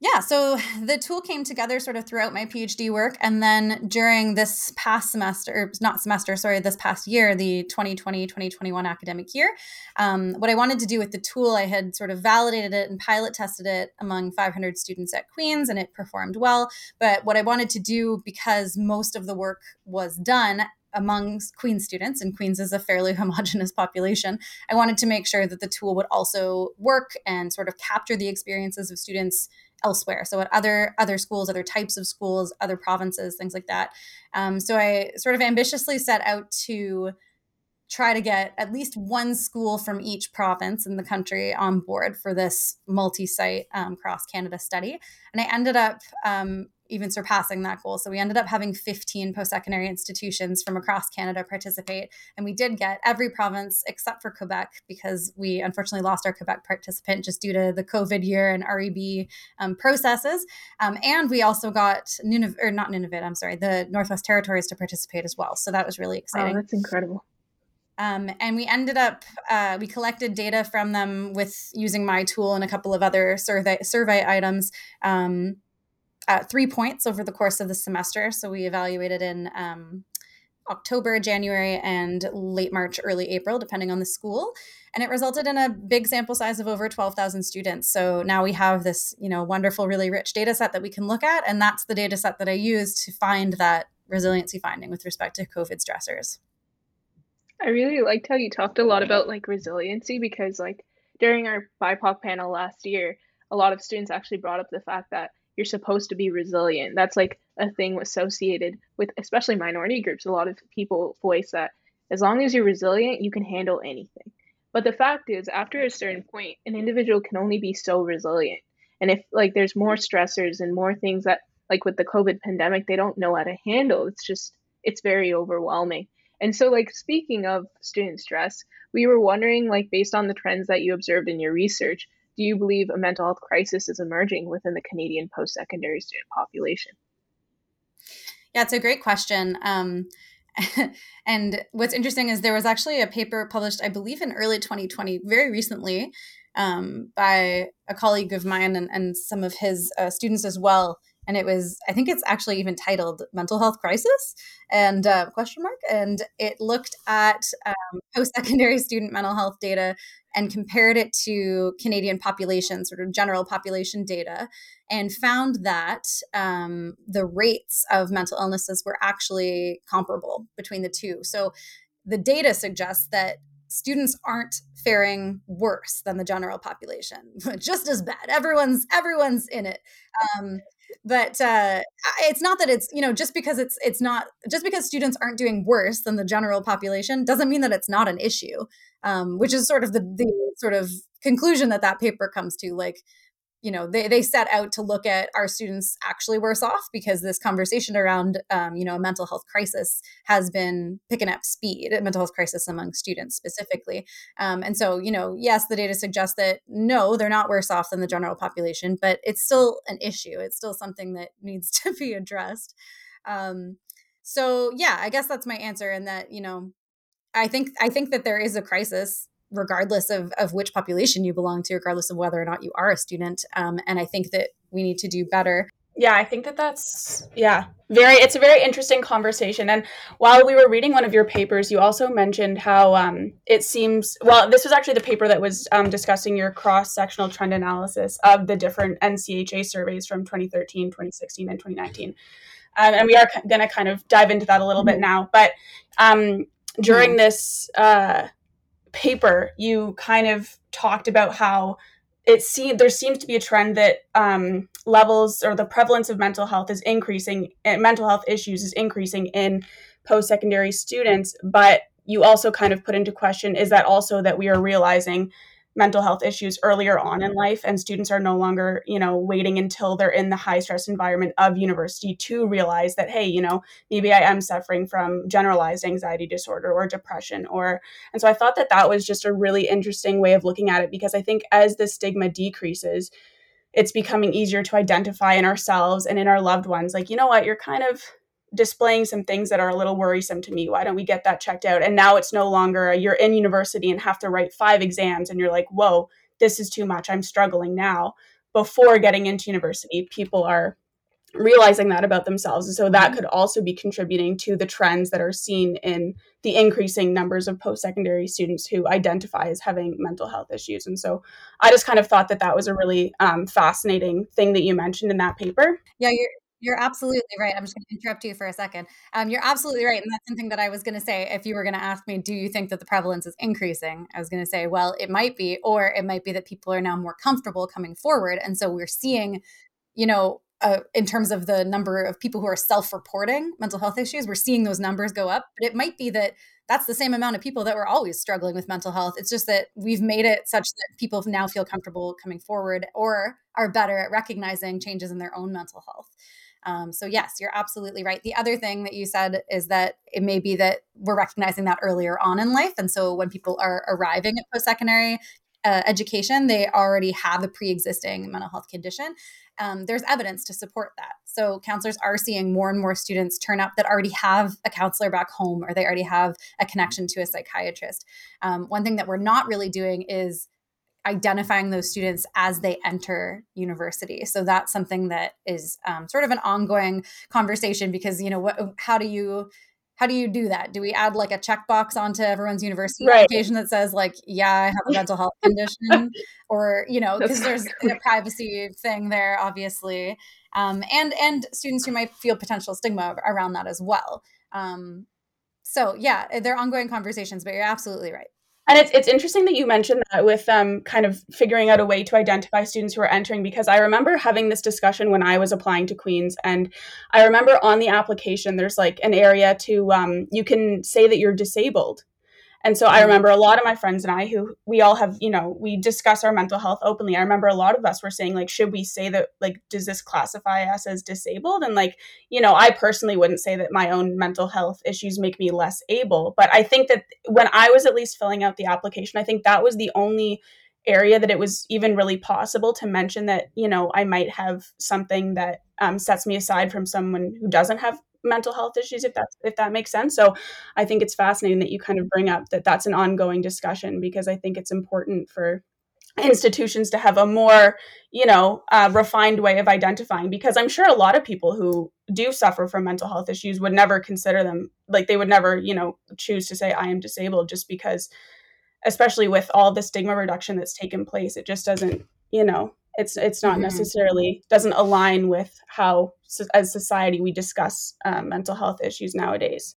yeah, so [sighs] the tool came together sort of throughout my PhD work. And then during this past semester, not semester, sorry, this past year, the 2020 2021 academic year, um, what I wanted to do with the tool, I had sort of validated it and pilot tested it among 500 students at Queen's, and it performed well. But what I wanted to do, because most of the work was done, among Queen's students, and Queen's is a fairly [laughs] homogenous population, I wanted to make sure that the tool would also work and sort of capture the experiences of students elsewhere. So at other other schools other types of schools other provinces things like that. Um, so i sort of ambitiously set out to try to get at least one school from each province in the country on board for this multi-site um, cross canada study. And i ended up um, even surpassing that goal. So we ended up having 15 post secondary institutions from across Canada participate. And we did get every province except for Quebec because we unfortunately lost our Quebec participant just due to the COVID year and REB um, processes. Um, and we also got Nunavut, or not Nunavut, I'm sorry, the Northwest Territories to participate as well. So that was really exciting. Oh, that's incredible. Um, and we ended up uh, we collected data from them with using my tool and a couple of other survey survey items um, at three points over the course of the semester. So we evaluated in um, October, January, and late March, early April, depending on the school. And it resulted in a big sample size of over 12,000 students. So now we have this, you know, wonderful, really rich data set that we can look at. And that's the data set that I use to find that resiliency finding with respect to COVID stressors. I really liked how you talked a lot about like resiliency because like during our BIPOC panel last year, a lot of students actually brought up the fact that you're supposed to be resilient. That's like a thing associated with especially minority groups. A lot of people voice that as long as you're resilient, you can handle anything. But the fact is, after a certain point, an individual can only be so resilient. And if like there's more stressors and more things that like with the COVID pandemic, they don't know how to handle, it's just it's very overwhelming. And so like speaking of student stress, we were wondering like based on the trends that you observed in your research, do you believe a mental health crisis is emerging within the Canadian post secondary student population? Yeah, it's a great question. Um, [laughs] and what's interesting is there was actually a paper published, I believe, in early 2020, very recently, um, by a colleague of mine and, and some of his uh, students as well, and it was i think it's actually even titled mental health crisis and uh, question mark and it looked at um, post-secondary [laughs] student mental health data and compared it to canadian population sort of general population data and found that um, the rates of mental illnesses were actually comparable between the two. So the data suggests that students aren't faring worse than the general population [laughs] just as bad. Everyone's everyone's in it. Um, but uh, it's not that it's you know just because it's it's not just because students aren't doing worse than the general population doesn't mean that it's not an issue um, which is sort of the the sort of conclusion that that paper comes to like you know they, they set out to look at our students actually worse off because this conversation around um, you know a mental health crisis has been picking up speed mental health crisis among students specifically. Um, and so you know yes the data suggests that no they're not worse off than the general population but it's still an issue. It's still something that [laughs] needs to be addressed. Um, so yeah i guess that's my answer and that you know i think i think that there is a crisis regardless of, of which population you belong to, regardless of whether or not you are a student. Um, and I think that we need to do better Yeah, I think that that's yeah, very it's a very interesting conversation and while we were reading one of your papers you also mentioned how um, it seems well this was actually the paper that was um, discussing your cross-sectional trend analysis of the different ncha surveys from 2013 2016 and 2019 um, and we are going to kind of dive into that a little mm-hmm. bit now but um, during mm-hmm. this uh, paper you kind of talked about how it seems there seems to be a trend that um, levels or the prevalence of mental health is increasing and mental health issues is increasing in post-secondary students but you also kind of put into question is that also that we are realizing mental health issues earlier on in life and students are no longer you know waiting until they're in the high stress environment of university to realize that hey you know maybe i am suffering from generalized anxiety disorder or depression or and so i thought that that was just a really interesting way of looking at it because i think as the stigma decreases it's becoming easier to identify in ourselves and in our loved ones like you know what you're kind of displaying some things that are a little worrisome to me. Why don't we get that checked out? And now it's no longer a, you're in university and have to write five exams and you're like, whoa, this is too much. I'm struggling now. Before getting into university, people are realizing that about themselves. And so that mm-hmm. could also be contributing to the trends that are seen in the increasing numbers of post secondary students who identify as having mental health issues. And so I just kind of thought that that was a really um, fascinating thing that you mentioned in that paper. Yeah, you're, you're absolutely right. I'm just going to interrupt you for a second. Um, you're absolutely right. And that's something that I was going to say. If you were going to ask me, do you think that the prevalence is increasing? I was going to say, well, it might be, or it might be that people are now more comfortable coming forward. And so we're seeing, you know, uh, in terms of the number of people who are self-reporting mental health issues we're seeing those numbers go up but it might be that that's the same amount of people that were always struggling with mental health it's just that we've made it such that people now feel comfortable coming forward or are better at recognizing changes in their own mental health um, so, yes, you're absolutely right. The other thing that you said is that it may be that we're recognizing that earlier on in life. And so, when people are arriving at post secondary uh, education, they already have a pre existing mental health condition. Um, there's evidence to support that. So, counselors are seeing more and more students turn up that already have a counselor back home or they already have a connection to a psychiatrist. Um, one thing that we're not really doing is identifying those students as they enter university. So that's something that is um, sort of an ongoing conversation because you know what how do you how do you do that? Do we add like a checkbox onto everyone's university right. application that says like yeah i have a mental health [laughs] condition or you know because there's a privacy thing there obviously. Um, and and students who might feel potential stigma around that as well. Um, so yeah they're ongoing conversations but you're absolutely right and it's it's interesting that you mentioned that with um kind of figuring out a way to identify students who are entering because I remember having this discussion when I was applying to Queens and I remember on the application there's like an area to um you can say that you're disabled and so I mm-hmm. remember a lot of my friends and I who we all have, you know, we discuss our mental health openly. I remember a lot of us were saying like should we say that like does this classify us as disabled? And like, you know, I personally wouldn't say that my own mental health issues make me less able, but I think that when I was at least filling out the application, I think that was the only area that it was even really possible to mention that, you know, I might have something that um, sets me aside from someone who doesn't have mental health issues if that's if that makes sense. So i think it's fascinating that you kind of bring up that that's an ongoing discussion because i think it's important for institutions to have a more you know uh, refined way of identifying because i'm sure a lot of people who do suffer from mental health issues would never consider them like they would never you know choose to say i am disabled just because especially with all the stigma reduction that's taken place it just doesn't you know it's it's not mm-hmm. necessarily doesn't align with how as society we discuss um, mental health issues nowadays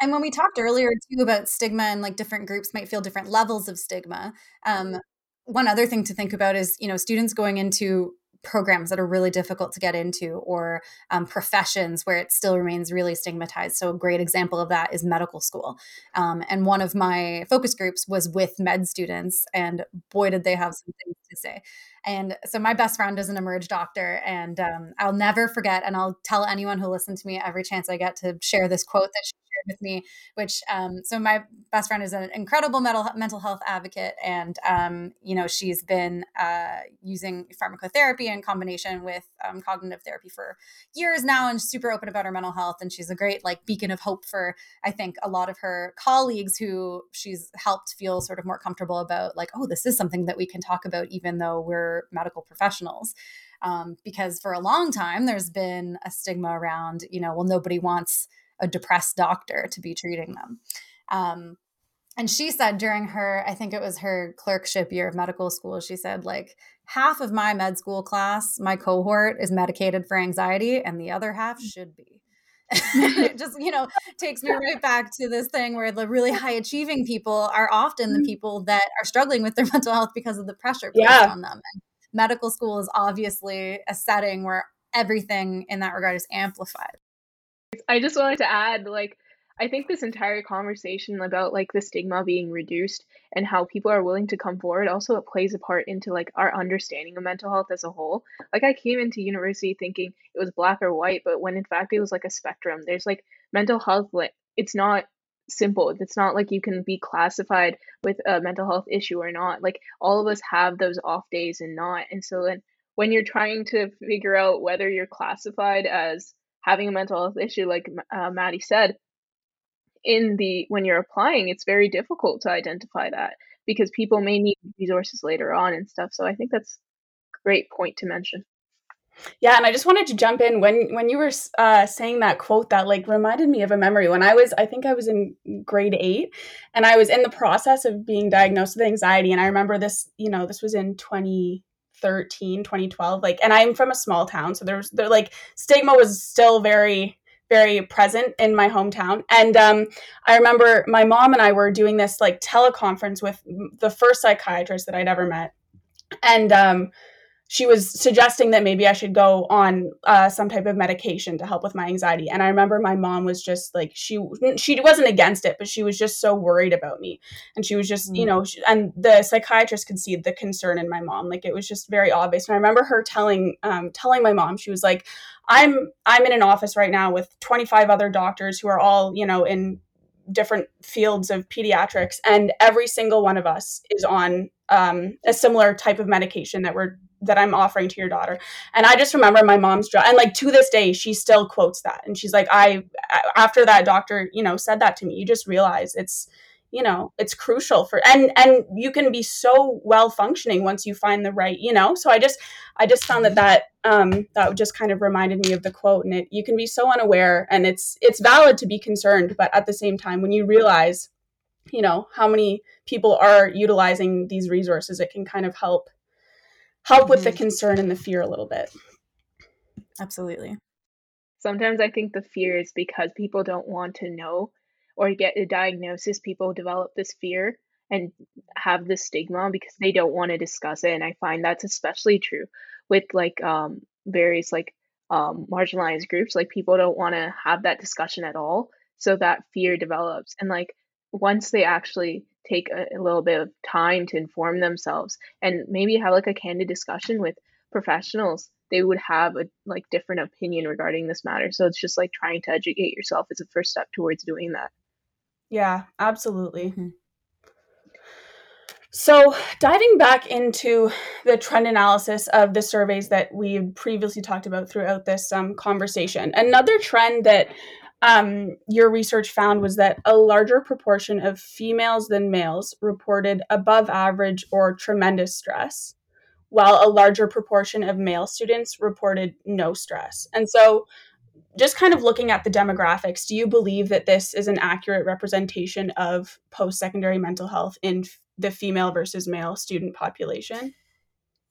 and when we talked earlier too about stigma and like different groups might feel different levels of stigma um, one other thing to think about is you know students going into programs that are really difficult to get into or um, professions where it still remains really stigmatized. So, a great example of that is medical school. Um, and one of my focus groups was with med students, and boy, did they have some things to say. And so, my best friend is an emerg doctor, and um, I'll never forget, and I'll tell anyone who listens to me every chance I get to share this quote that she shared with me, which um, so my best friend is an incredible mental mental health advocate, and um, you know she's been uh, using pharmacotherapy in combination with um, cognitive therapy for years now, and super open about her mental health. And she's a great like beacon of hope for I think a lot of her colleagues who she's helped feel sort of more comfortable about like oh this is something that we can talk about even though we're medical professionals. um, because for a long time there's been a stigma around, you know, well, nobody wants a depressed doctor to be treating them. Um, and she said during her, I think it was her clerkship year of medical school, she said, like, half of my med school class, my cohort is medicated for anxiety, and the other half should be. It [laughs] [laughs] just, you know, takes me right back to this thing where the really high achieving people are often the mm-hmm. people that are struggling with their [laughs] mental health because of the pressure placed yeah. on them. And medical school is obviously a setting where everything in that regard is amplified. I just wanted to add, like, I think this entire conversation about like the stigma being reduced and how people are willing to come forward also it plays a part into like our understanding of mental health as a whole. Like I came into university thinking it was black or white, but when in fact it was like a spectrum. There's like mental health like it's not simple. It's not like you can be classified with a mental health issue or not. Like all of us have those off days and not. And so then when you're trying to figure out whether you're classified as having a mental health issue, like uh, Maddie said, in the when you're applying, it's very difficult to identify that because people may need resources later on and stuff. So I think that's a great point to mention. Yeah, and I just wanted to jump in when when you were uh, saying that quote that like reminded me of a memory when I was I think I was in grade eight and I was in the process of being diagnosed with anxiety and I remember this you know this was in 2013 2012 like and I'm from a small town so there's there like stigma was still very very present in my hometown. And um, I remember my mom and I were doing this like teleconference with the first psychiatrist that I'd ever met. And um, she was suggesting that maybe I should go on uh, some type of medication to help with my anxiety. And I remember my mom was just like she she wasn't against it, but she was just so worried about me, and she was just mm-hmm. you know, she, and the psychiatrist could see the concern in my mom. Like it was just very obvious. And I remember her telling um, telling my mom, she was like, "I'm I'm in an office right now with 25 other doctors who are all you know in different fields of pediatrics, and every single one of us is on um, a similar type of medication that we're that I'm offering to your daughter. And I just remember my mom's job, and like to this day, she still quotes that. And she's like, I, after that doctor, you know, said that to me, you just realize it's, you know, it's crucial for, and, and you can be so well functioning once you find the right, you know? So I just, I just found that that, um, that just kind of reminded me of the quote and it, you can be so unaware and it's, it's valid to be concerned, but at the same time, when you realize, you know, how many people are utilizing these resources, it can kind of help help with the mm-hmm. concern and the fear a little bit. Absolutely. Sometimes I think the fear is because people don't want to know or get a diagnosis. People develop this fear and have this stigma because they don't want to discuss it. And I find that's especially true with like um, various like um, marginalized groups. Like people don't want to have that discussion at all. So that fear develops. And like once they actually take a, a little bit of time to inform themselves and maybe have like a candid discussion with professionals they would have a like different opinion regarding this matter so it's just like trying to educate yourself is a first step towards doing that yeah absolutely mm-hmm. so diving back into the trend analysis of the surveys that we've previously talked about throughout this um, conversation another trend that um, your research found was that a larger proportion of females than males reported above average or tremendous stress, while a larger proportion of male students reported no stress. And so, just kind of looking at the demographics, do you believe that this is an accurate representation of post secondary mental health in the female versus male student population?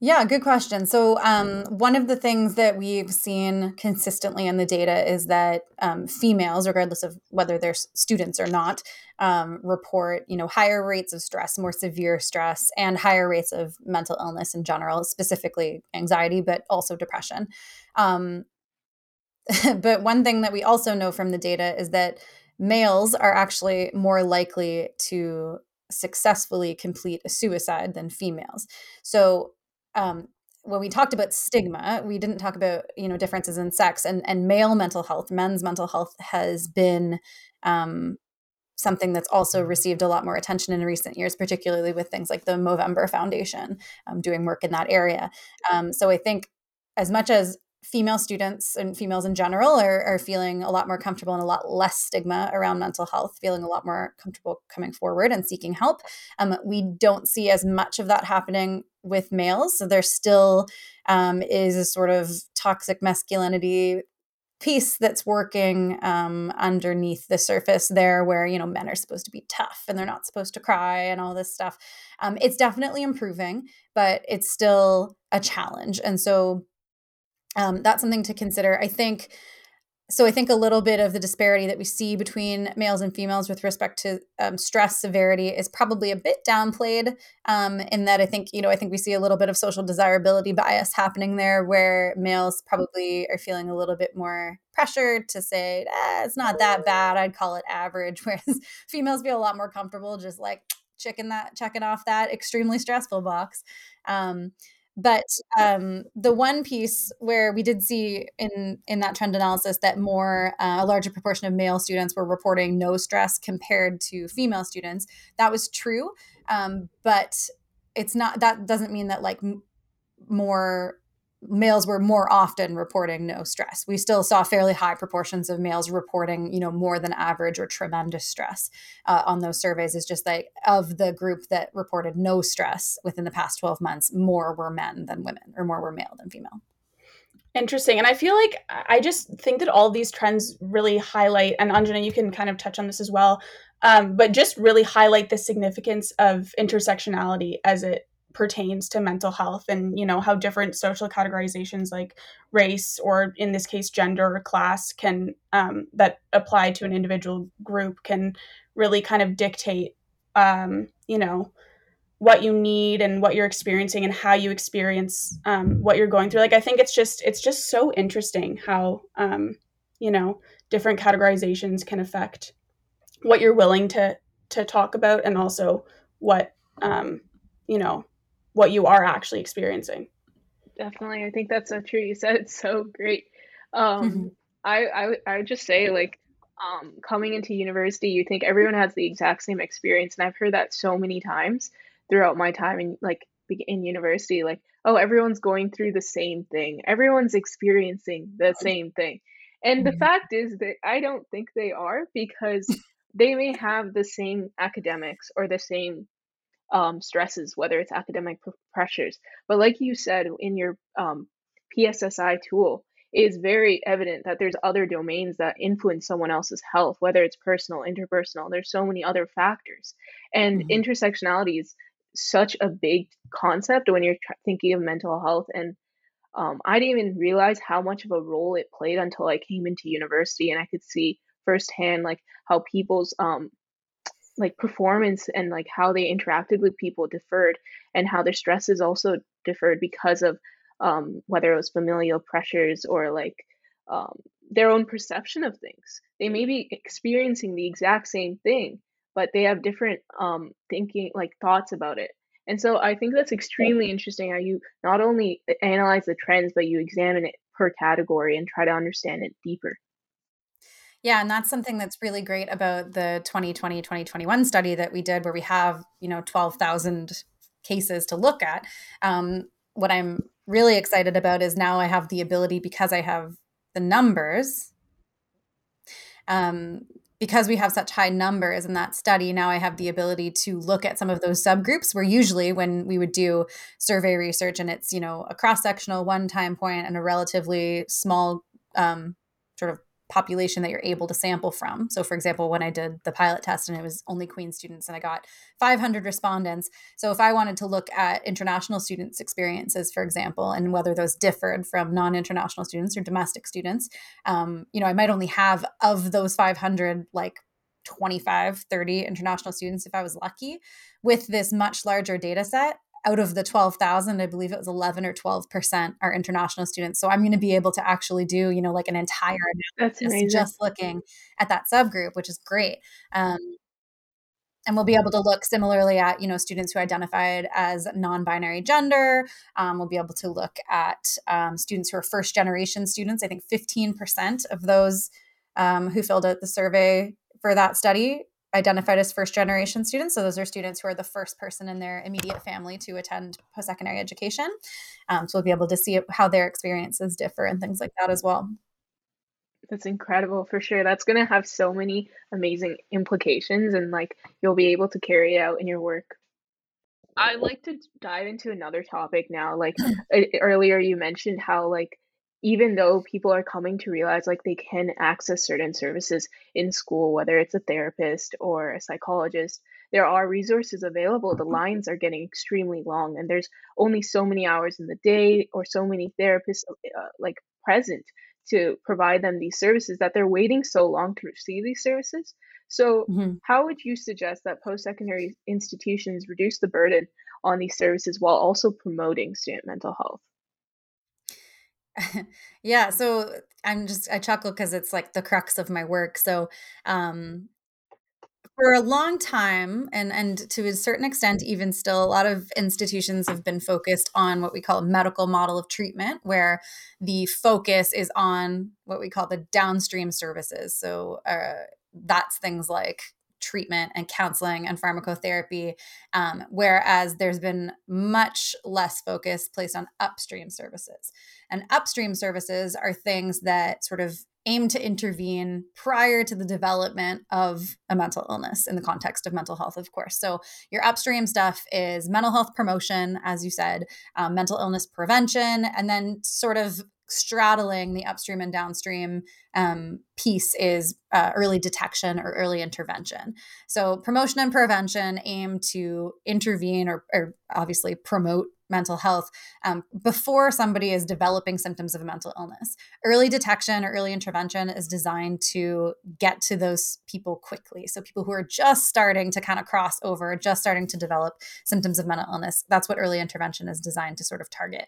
Yeah, good question. So, um, one of the things that we've seen consistently in the data is that um, females, regardless of whether they're students or not, um, report you know higher rates of stress, more severe stress, and higher rates of mental illness in general, specifically anxiety, but also depression. Um, [laughs] but one thing that we also know from the data is that males are actually more likely to successfully complete a suicide than females. So um, when we talked about stigma, we didn't talk about you know differences in sex and and male mental health. Men's mental health has been um, something that's also received a lot more attention in recent years, particularly with things like the Movember Foundation um, doing work in that area. Um, so I think as much as female students and females in general are, are feeling a lot more comfortable and a lot less stigma around mental health, feeling a lot more comfortable coming forward and seeking help. Um, we don't see as much of that happening with males. So there still um, is a sort of toxic masculinity piece that's working um, underneath the surface there where you know men are supposed to be tough and they're not supposed to cry and all this stuff um, it's definitely improving but it's still a challenge and so um, that's something to consider i think so I think a little bit of the disparity that we see between males and females with respect to um, stress severity is probably a bit downplayed. Um, in that I think you know I think we see a little bit of social desirability bias happening there, where males probably are feeling a little bit more pressured to say eh, it's not that bad. I'd call it average, [laughs] whereas females feel a lot more comfortable just like checking that checking off that extremely stressful box. Um, but um, the one piece where we did see in in that trend analysis that more uh, a larger proportion of male students were reporting no stress compared to female students, that was true. Um, but it's not that doesn't mean that like m- more males were more often reporting no stress. We still saw fairly high proportions of males reporting, you know, more than average or tremendous stress uh, on those surveys. Is just like of the group that reported no stress within the past 12 months, more were men than women, or more were male than female. Interesting. And I feel like I just think that all these trends really highlight, and Anjana, you can kind of touch on this as well, um, but just really highlight the significance of intersectionality as it pertains to mental health and you know how different social categorizations like race or in this case gender or class can um, that apply to an individual group can really kind of dictate um, you know what you need and what you're experiencing and how you experience um, what you're going through. Like i think it's just it's just so interesting how um, you know different categorizations can affect what you're willing to to talk about and also what um, you know what you are actually experiencing. Definitely. I think that's so true. You said it's so great. Um, mm-hmm. [laughs] I, I, I would just say, like, um, coming into university, you think everyone has the exact same experience. And I've heard that so many times throughout my time in, like, in university. Like, oh, everyone's going through the same thing, everyone's experiencing the same thing. And the mm-hmm. fact is that I don't think they are because they may have the same academics or the same um, stresses, whether it's academic pressures. But like you said in your um, PSSI tool, it is very evident that there's other domains that influence someone else's health, whether it's personal, interpersonal. There's so many other factors, and mm-hmm. intersectionality is such a big concept when you're thinking of mental health. And um, I didn't even realize how much of a role it played until I came into university and I could see firsthand like how people's um, like performance and like how they interacted with people differed and how their stresses also differed because of um, whether it was familial pressures or like um, their own perception of things. They may be experiencing the exact same thing but they have different um, thinking like thoughts about it. And so i think that's extremely interesting how you not only analyze the trends but you examine it per category and try to understand it deeper yeah, and that's something that's really great about the 2020 2021 study that we did where we have, you know, 12,000 cases to look at. Um, what I'm really excited about is now I have the ability because I have the numbers um, because we have such high numbers in that study, now I have the ability to look at some of those subgroups where usually when we would do survey research and it's, you know, a cross sectional one time point and a relatively small um, sort of population that you're able to sample from. So, for example, when I did the pilot test and it was only Queen students and I got 500 respondents. So, if I wanted to look at international students' experiences, for example, and whether those differed from non international students or domestic students, um, you know, I might only have of those 500, like 25, 30 international students if I was lucky. With this much larger data set, out of the 12,000, I believe it was 11 or 12% are international students. So I'm going to be able to actually do, you know, like an entire amazing. just looking at that subgroup, which is great. Um, and we'll be able to look similarly at you know students who identified as non-binary gender um, we'll be able to look at um, students who are first generation students i think 15% of those um, who filled out the survey for that study identified as first generation students. So those are students who are the first person in their immediate family to attend post secondary education. Um, so we'll be able to see how their experiences differ and things like that as well. That's incredible for sure. That's going to have so many amazing implications and like you'll be able to carry it out in your work. I'd like to dive into another topic now. Like [clears throat] earlier, you mentioned how like even though people are coming to realize like they can access certain services in school, whether it's a therapist or a psychologist, there are resources available. The lines are getting extremely long, and there's only so many hours in the day or so many therapists uh, like present to provide them these services that they're waiting so long to receive these services. So, mm-hmm. how would you suggest that post secondary institutions reduce the burden on these services while also promoting student mental health? [laughs] yeah so i'm just i chuckle because it's like the crux of my work so um for a long time and and to a certain extent even still a lot of institutions have been focused on what we call a medical model of treatment where the focus is on what we call the downstream services so uh, that's things like treatment and counseling and pharmacotherapy, um, whereas there's been much less focus placed on upstream services. And upstream services are things that sort of aim to intervene prior to the development of a mental illness in the context of mental health, of course. So, your upstream stuff is mental health promotion, as you said, um, mental illness prevention, and then sort of straddling the upstream and downstream um, piece is uh, early detection or early intervention. So, promotion and prevention aim to intervene or, or obviously promote mental health um, before somebody is developing symptoms of a mental illness. Early detection or early intervention is designed to get to those people quickly. So, people who are just starting to kind of cross over, just starting to develop symptoms of mental illness, that's what early intervention is designed to sort of target.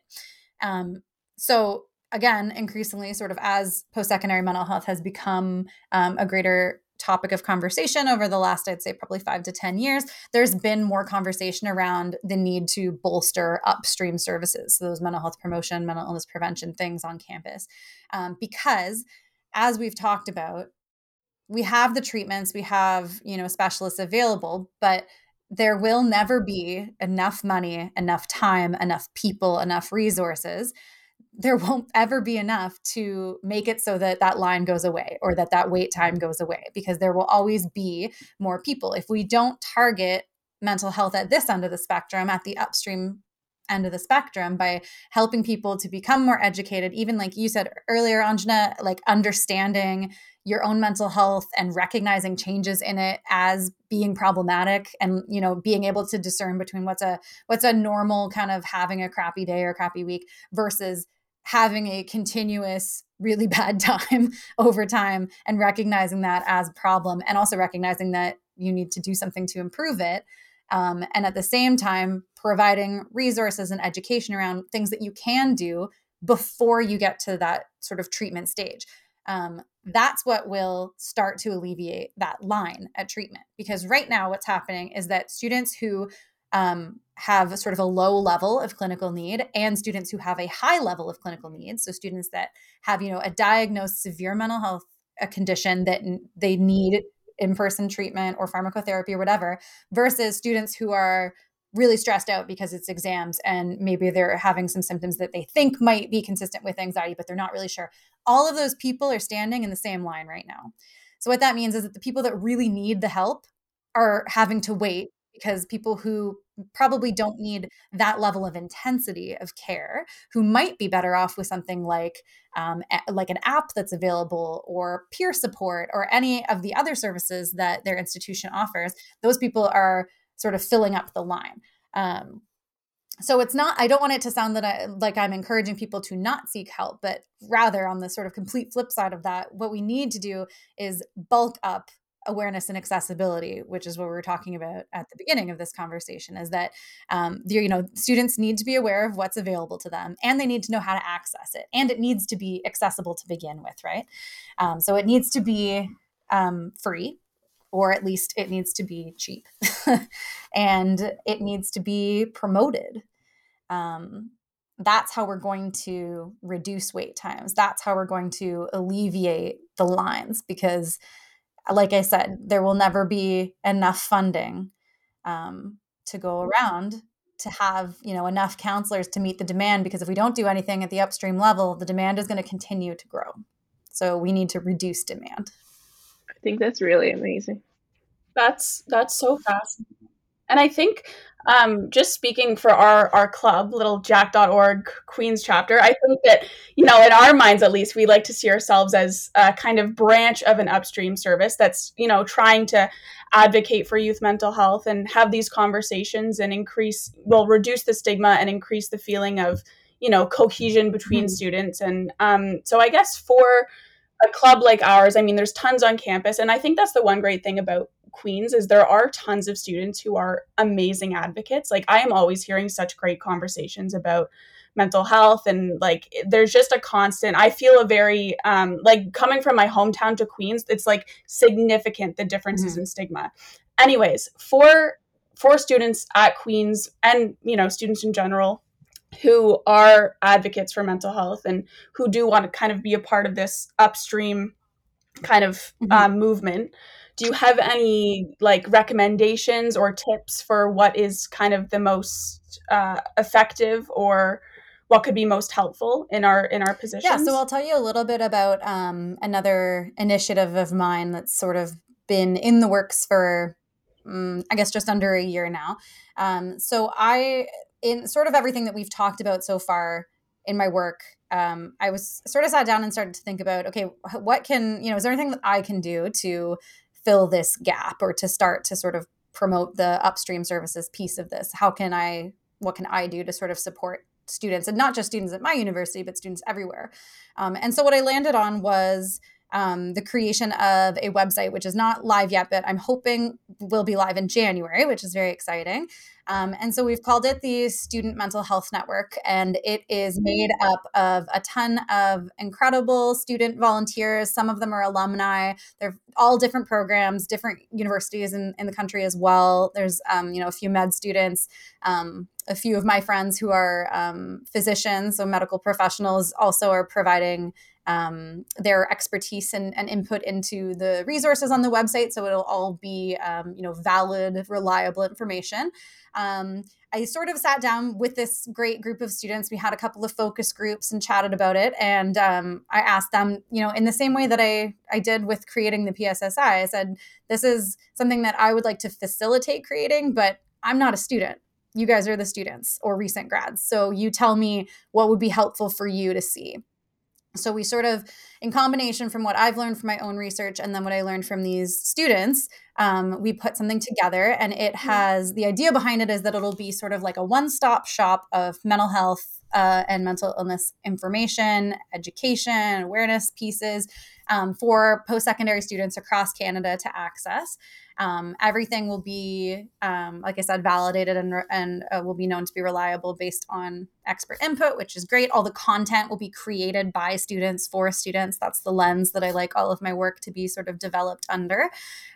Um, so, again, increasingly, sort of as post secondary mental health has become um, a greater topic of conversation over the last, I'd say, probably five to 10 years, there's been more conversation around the need to bolster upstream services, so those mental health promotion, mental illness prevention things on campus. Um, because as we've talked about, we have the treatments, we have, you know, specialists available, but there will never be enough money, enough time, enough people, enough resources there won't ever be enough to make it so that that line goes away or that that wait time goes away because there will always be more people. If we don't target mental health at this end of the spectrum, at the upstream end of the spectrum by helping people to become more educated even like you said earlier anjana like understanding your own mental health and recognizing changes in it as being problematic and you know being able to discern between what's a what's a normal kind of having a crappy day or crappy week versus having a continuous really [laughs] bad time over time and recognizing that as a problem and also recognizing that you need to do something to improve it um, and at the same time providing resources and education around things that you can do before you get to that sort of treatment stage um, that's what will start to alleviate that line at treatment. Because right now what's happening is that students who um, have sort of a low level of clinical need and students who have a high level of clinical needs so students that have you know a diagnosed severe mental health a condition that they need in-person treatment or pharmacotherapy or whatever versus students who are really stressed out because it's exams and maybe they're having some symptoms that they think might be consistent with anxiety but they're not really sure all of those people are standing in the same line right now. So what that means is that the people that really need the help are having to wait because people who probably don't need that level of intensity of care who might be better off with something like um, like an app that's available or peer support or any of the other services that their institution offers those people are sort of filling up the line. Um, so it's not i don't want it to sound that i like i'm encouraging people to not seek help but rather on the sort of complete flip side of that what we need to do is bulk up awareness and accessibility which is what we were talking about at the beginning of this conversation is that um, you know students need to be aware of what's available to them and they need to know how to access it and it needs to be accessible to begin with right? Um, so it needs to be um, free or at least it needs to be cheap. [laughs] And it needs to be promoted. Um, that's how we're going to reduce wait times. That's how we're going to alleviate the lines because like I said, there will never be enough funding um, to go around to have you know enough counselors to meet the demand because if we don't do anything at the upstream level the demand is going to continue to grow. So we need to reduce demand think that's really amazing that's that's so fascinating And I think um, just speaking for our, our club, little jack.org Queens chapter, I think that, you know, in our minds at least, we like to see ourselves as a kind of branch of an upstream service that's, you know, trying to advocate for youth mental health and have these conversations and increase, well, reduce the stigma and increase the feeling of, you know, cohesion between mm-hmm. students. And um, so I guess for a club like ours, I mean, there's tons on campus. And I think that's the one great thing about Queens is there are tons of students who are amazing advocates. Like I am always hearing such great conversations about mental health and like there's just a constant i feel a very um like coming from my hometown to queens it's like significant the differences mm-hmm. in stigma anyways for for students at queens and you know students in general who are advocates for mental health and who do want to kind of be a part of this upstream kind of mm-hmm. um, movement. Do you have any like recommendations or tips for what is kind of the most uh, effective or what could be most helpful in our in our position yeah so i'll tell you a little bit about um, another initiative of mine that's sort of been in the works for um, i guess just under a year now. Um, so i in sort of everything that we've talked about so far in my work um, i was sort of sat down and started to think about okay what can you know is there anything that i can do to fill this gap or to start to sort of promote the upstream services piece of this? How can i what can i do to sort of support students and not just students at my university but students everywhere? Um, and so what i landed on was um, the creation of a website which is not live yet but i'm hoping will be live in january which is very exciting um, and so we've called it the Student Mental Health Network, and it is made up of a ton of incredible student volunteers. Some of them are alumni. They're all different programs, different universities in, in the country as well. There's, um, you know, a few med students. Um, a few of my friends who are um, physicians, so medical professionals, also are providing um, their expertise and, and, input into the resources on the website. So it'll all be, um, you know, valid, reliable information. Um, I sort of sat down with this great group of students. We had a couple of focus groups and chatted about it. And um, I asked them, you know, in the same way that I, I did with creating the PSSI, I said, this is something that I would like to facilitate creating, but I'm not a student. You guys are the students or recent grads. So you tell me what would be helpful for you to see. So we sort of, in combination from what I've learned from my own research and then what I learned from these students, um, we put something together. And it mm-hmm. has the idea behind it is that it'll be sort of like a one stop shop of mental health uh, and mental illness information, education, awareness pieces um, for post secondary students across Canada to access. Um, everything will be, um, like I said, validated and, and uh, will be known to be reliable based on expert input, which is great. All the content will be created by students for students. That's the lens that I like all of my work to be sort of developed under.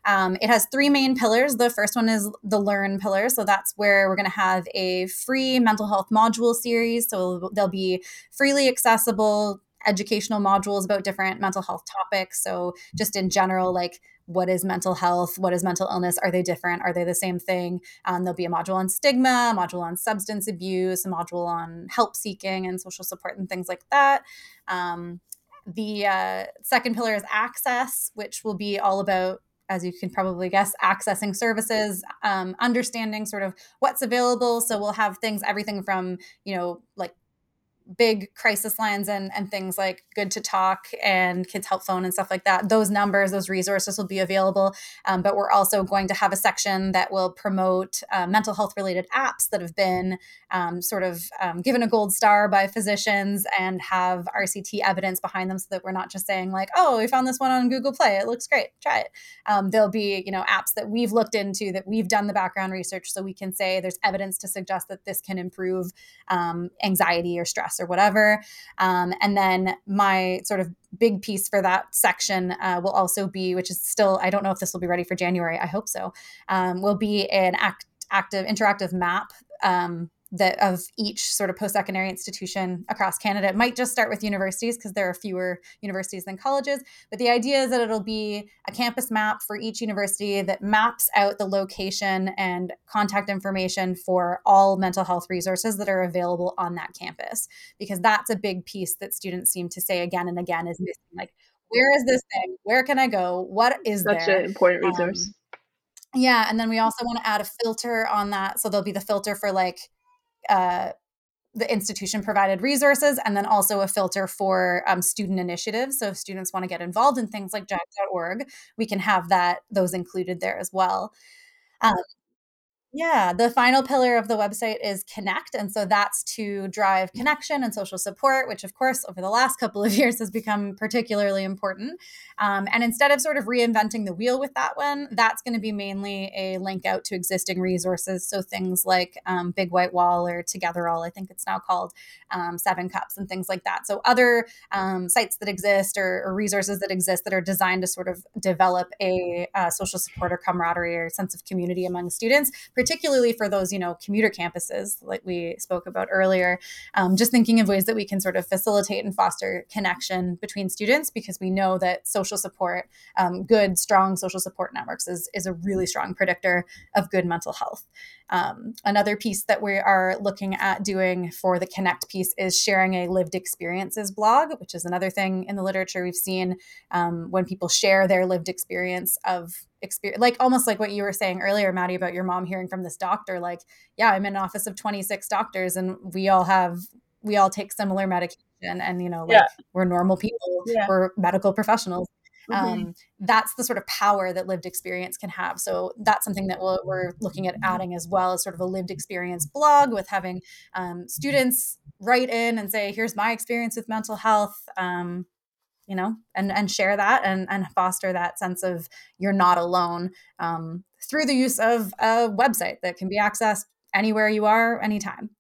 Um, it has three main pillars. The first one is the learn pillar. So that's where we're going to have a free mental health module series. So they'll be freely accessible educational modules about different mental health topics. So, just in general, like what is mental health? What is mental illness? Are they different? Are they the same thing? Um, there'll be a module on stigma, a module on substance abuse, a module on help seeking and social support and things like that. Um, the uh, second pillar is access, which will be all about as you can probably guess, accessing services, um, understanding sort of what's available. So we'll have things, everything from, you know, like big crisis lines and, and things like good to talk and kids help phone and stuff like that those numbers those resources will be available. Um, but we're also going to have a section that will promote uh, mental health related apps that have been um, sort of um, given a gold star by physicians and have rct evidence behind them so that we're not just saying like oh we found this one on google play. It looks great. Try it. Um, there'll be you know apps that we've looked into that we've done the background research so we can say there's evidence to suggest that this can improve um, anxiety or stress or whatever. Um, and then my sort of big piece for that section uh, will also be, which is still, I don't know if this will be ready for January. I hope so. Um, will be an act, active interactive map um, that of each sort of post-secondary institution across Canada. It might just start with universities because there are fewer universities than colleges, but the idea is that it'll be a campus map for each university that maps out the location and contact information for all mental health resources that are available on that campus because that's a big piece that students seem to say again and again is missing like where is this thing? Where can I go? What is Such there? an important resource. Um, Yeah, and then we also want to add a filter on that. So there'll be the filter for like uh, the institution provided resources and then also a filter for um, student initiatives. So if students want to get involved in things like Jack.org, we can have that those included there as well. Um, yeah, the final pillar of the website is connect. And so that's to drive connection and social support, which, of course, over the last couple of [laughs] years has become particularly important. Um, and instead of sort of reinventing the wheel with that one, that's going to be mainly a link out to existing resources. So things like um, Big White Wall or Togetherall, I think it's now called, um, Seven Cups and things like that. So other um, sites that exist or, or, resources that exist that are designed to sort of develop a uh, social support or camaraderie or sense of community among students particularly for those, you know, commuter campuses like we spoke about earlier. Um, just thinking of ways that we can sort of facilitate and foster connection between students because we know that social support, um, good, strong social support networks is, is a really strong predictor of good mental health. Um, another piece that we are looking at doing for the Connect piece is sharing a lived experiences blog, which is another thing in the literature we've seen um, when people share their lived experience of experience, like almost like what you were saying earlier, Maddie, about your mom hearing from this doctor. Like, yeah, I'm in an office of 26 doctors, and we all have we all take similar medication and you know like yeah. we're normal people yeah. we're medical professionals Mm-hmm. Um, that's the sort of power that lived experience can have. So that's something that we we are looking at adding as well as sort of a lived experience blog with having um, students write in and say, "Here's my experience with mental health." Um, you know, and and share that and and foster that sense of you're not alone um, through the use of a website that can be accessed anywhere you are, anytime.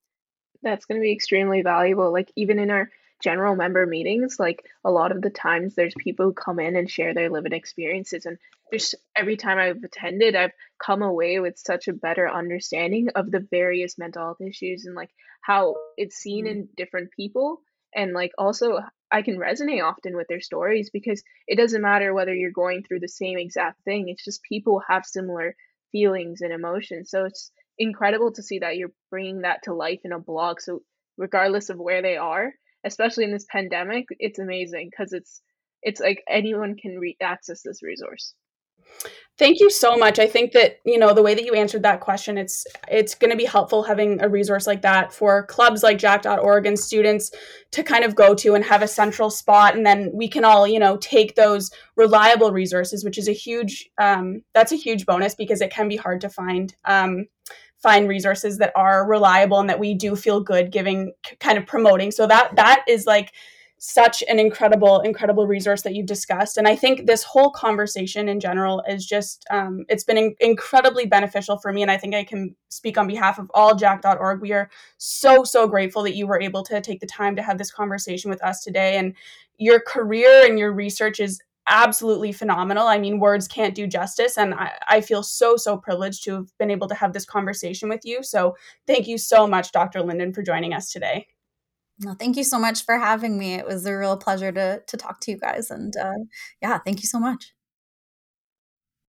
That's going to be extremely valuable. Like even in our general member meetings, like a lot of the times there's people who come in and share their living experiences. And just every time I've attended, I've come away with such a better understanding of the various mental health issues and like how it's seen mm-hmm. in different people. And like also, I can resonate often with their stories because it doesn't matter whether you're going through the same exact thing, it's just people have similar feelings and emotions. So it's incredible to see that you're bringing that to life in a blog. So regardless of where they are, especially in this pandemic, it's amazing because it's it's like anyone can re- access this resource. Thank you so much. I think that, you know, the way that you answered that question, it's it's going to be helpful having a resource like that for clubs like Jack.org and students to kind of go to and have a central spot and then we can all, you know, take those reliable resources, which is a huge um, that's a huge bonus because it can be hard to find um, find resources that are reliable and that we do feel good giving kind of promoting. So that that is like such an incredible incredible resource that you've discussed. And i think this whole conversation in general is just um, it's been in- incredibly beneficial for me and i think i can speak on behalf of all Jack.org we are so so grateful that you were able to take the time to have this conversation with us today. And your career and your research is absolutely phenomenal. I mean, words can't do justice. And I, I, feel so, so privileged to have been able to have this conversation with you. So thank you so much, Dr. Linden, for joining us today. Well, thank you so much for having me. It was a real pleasure to, to talk to you guys. And uh, yeah, thank you so much.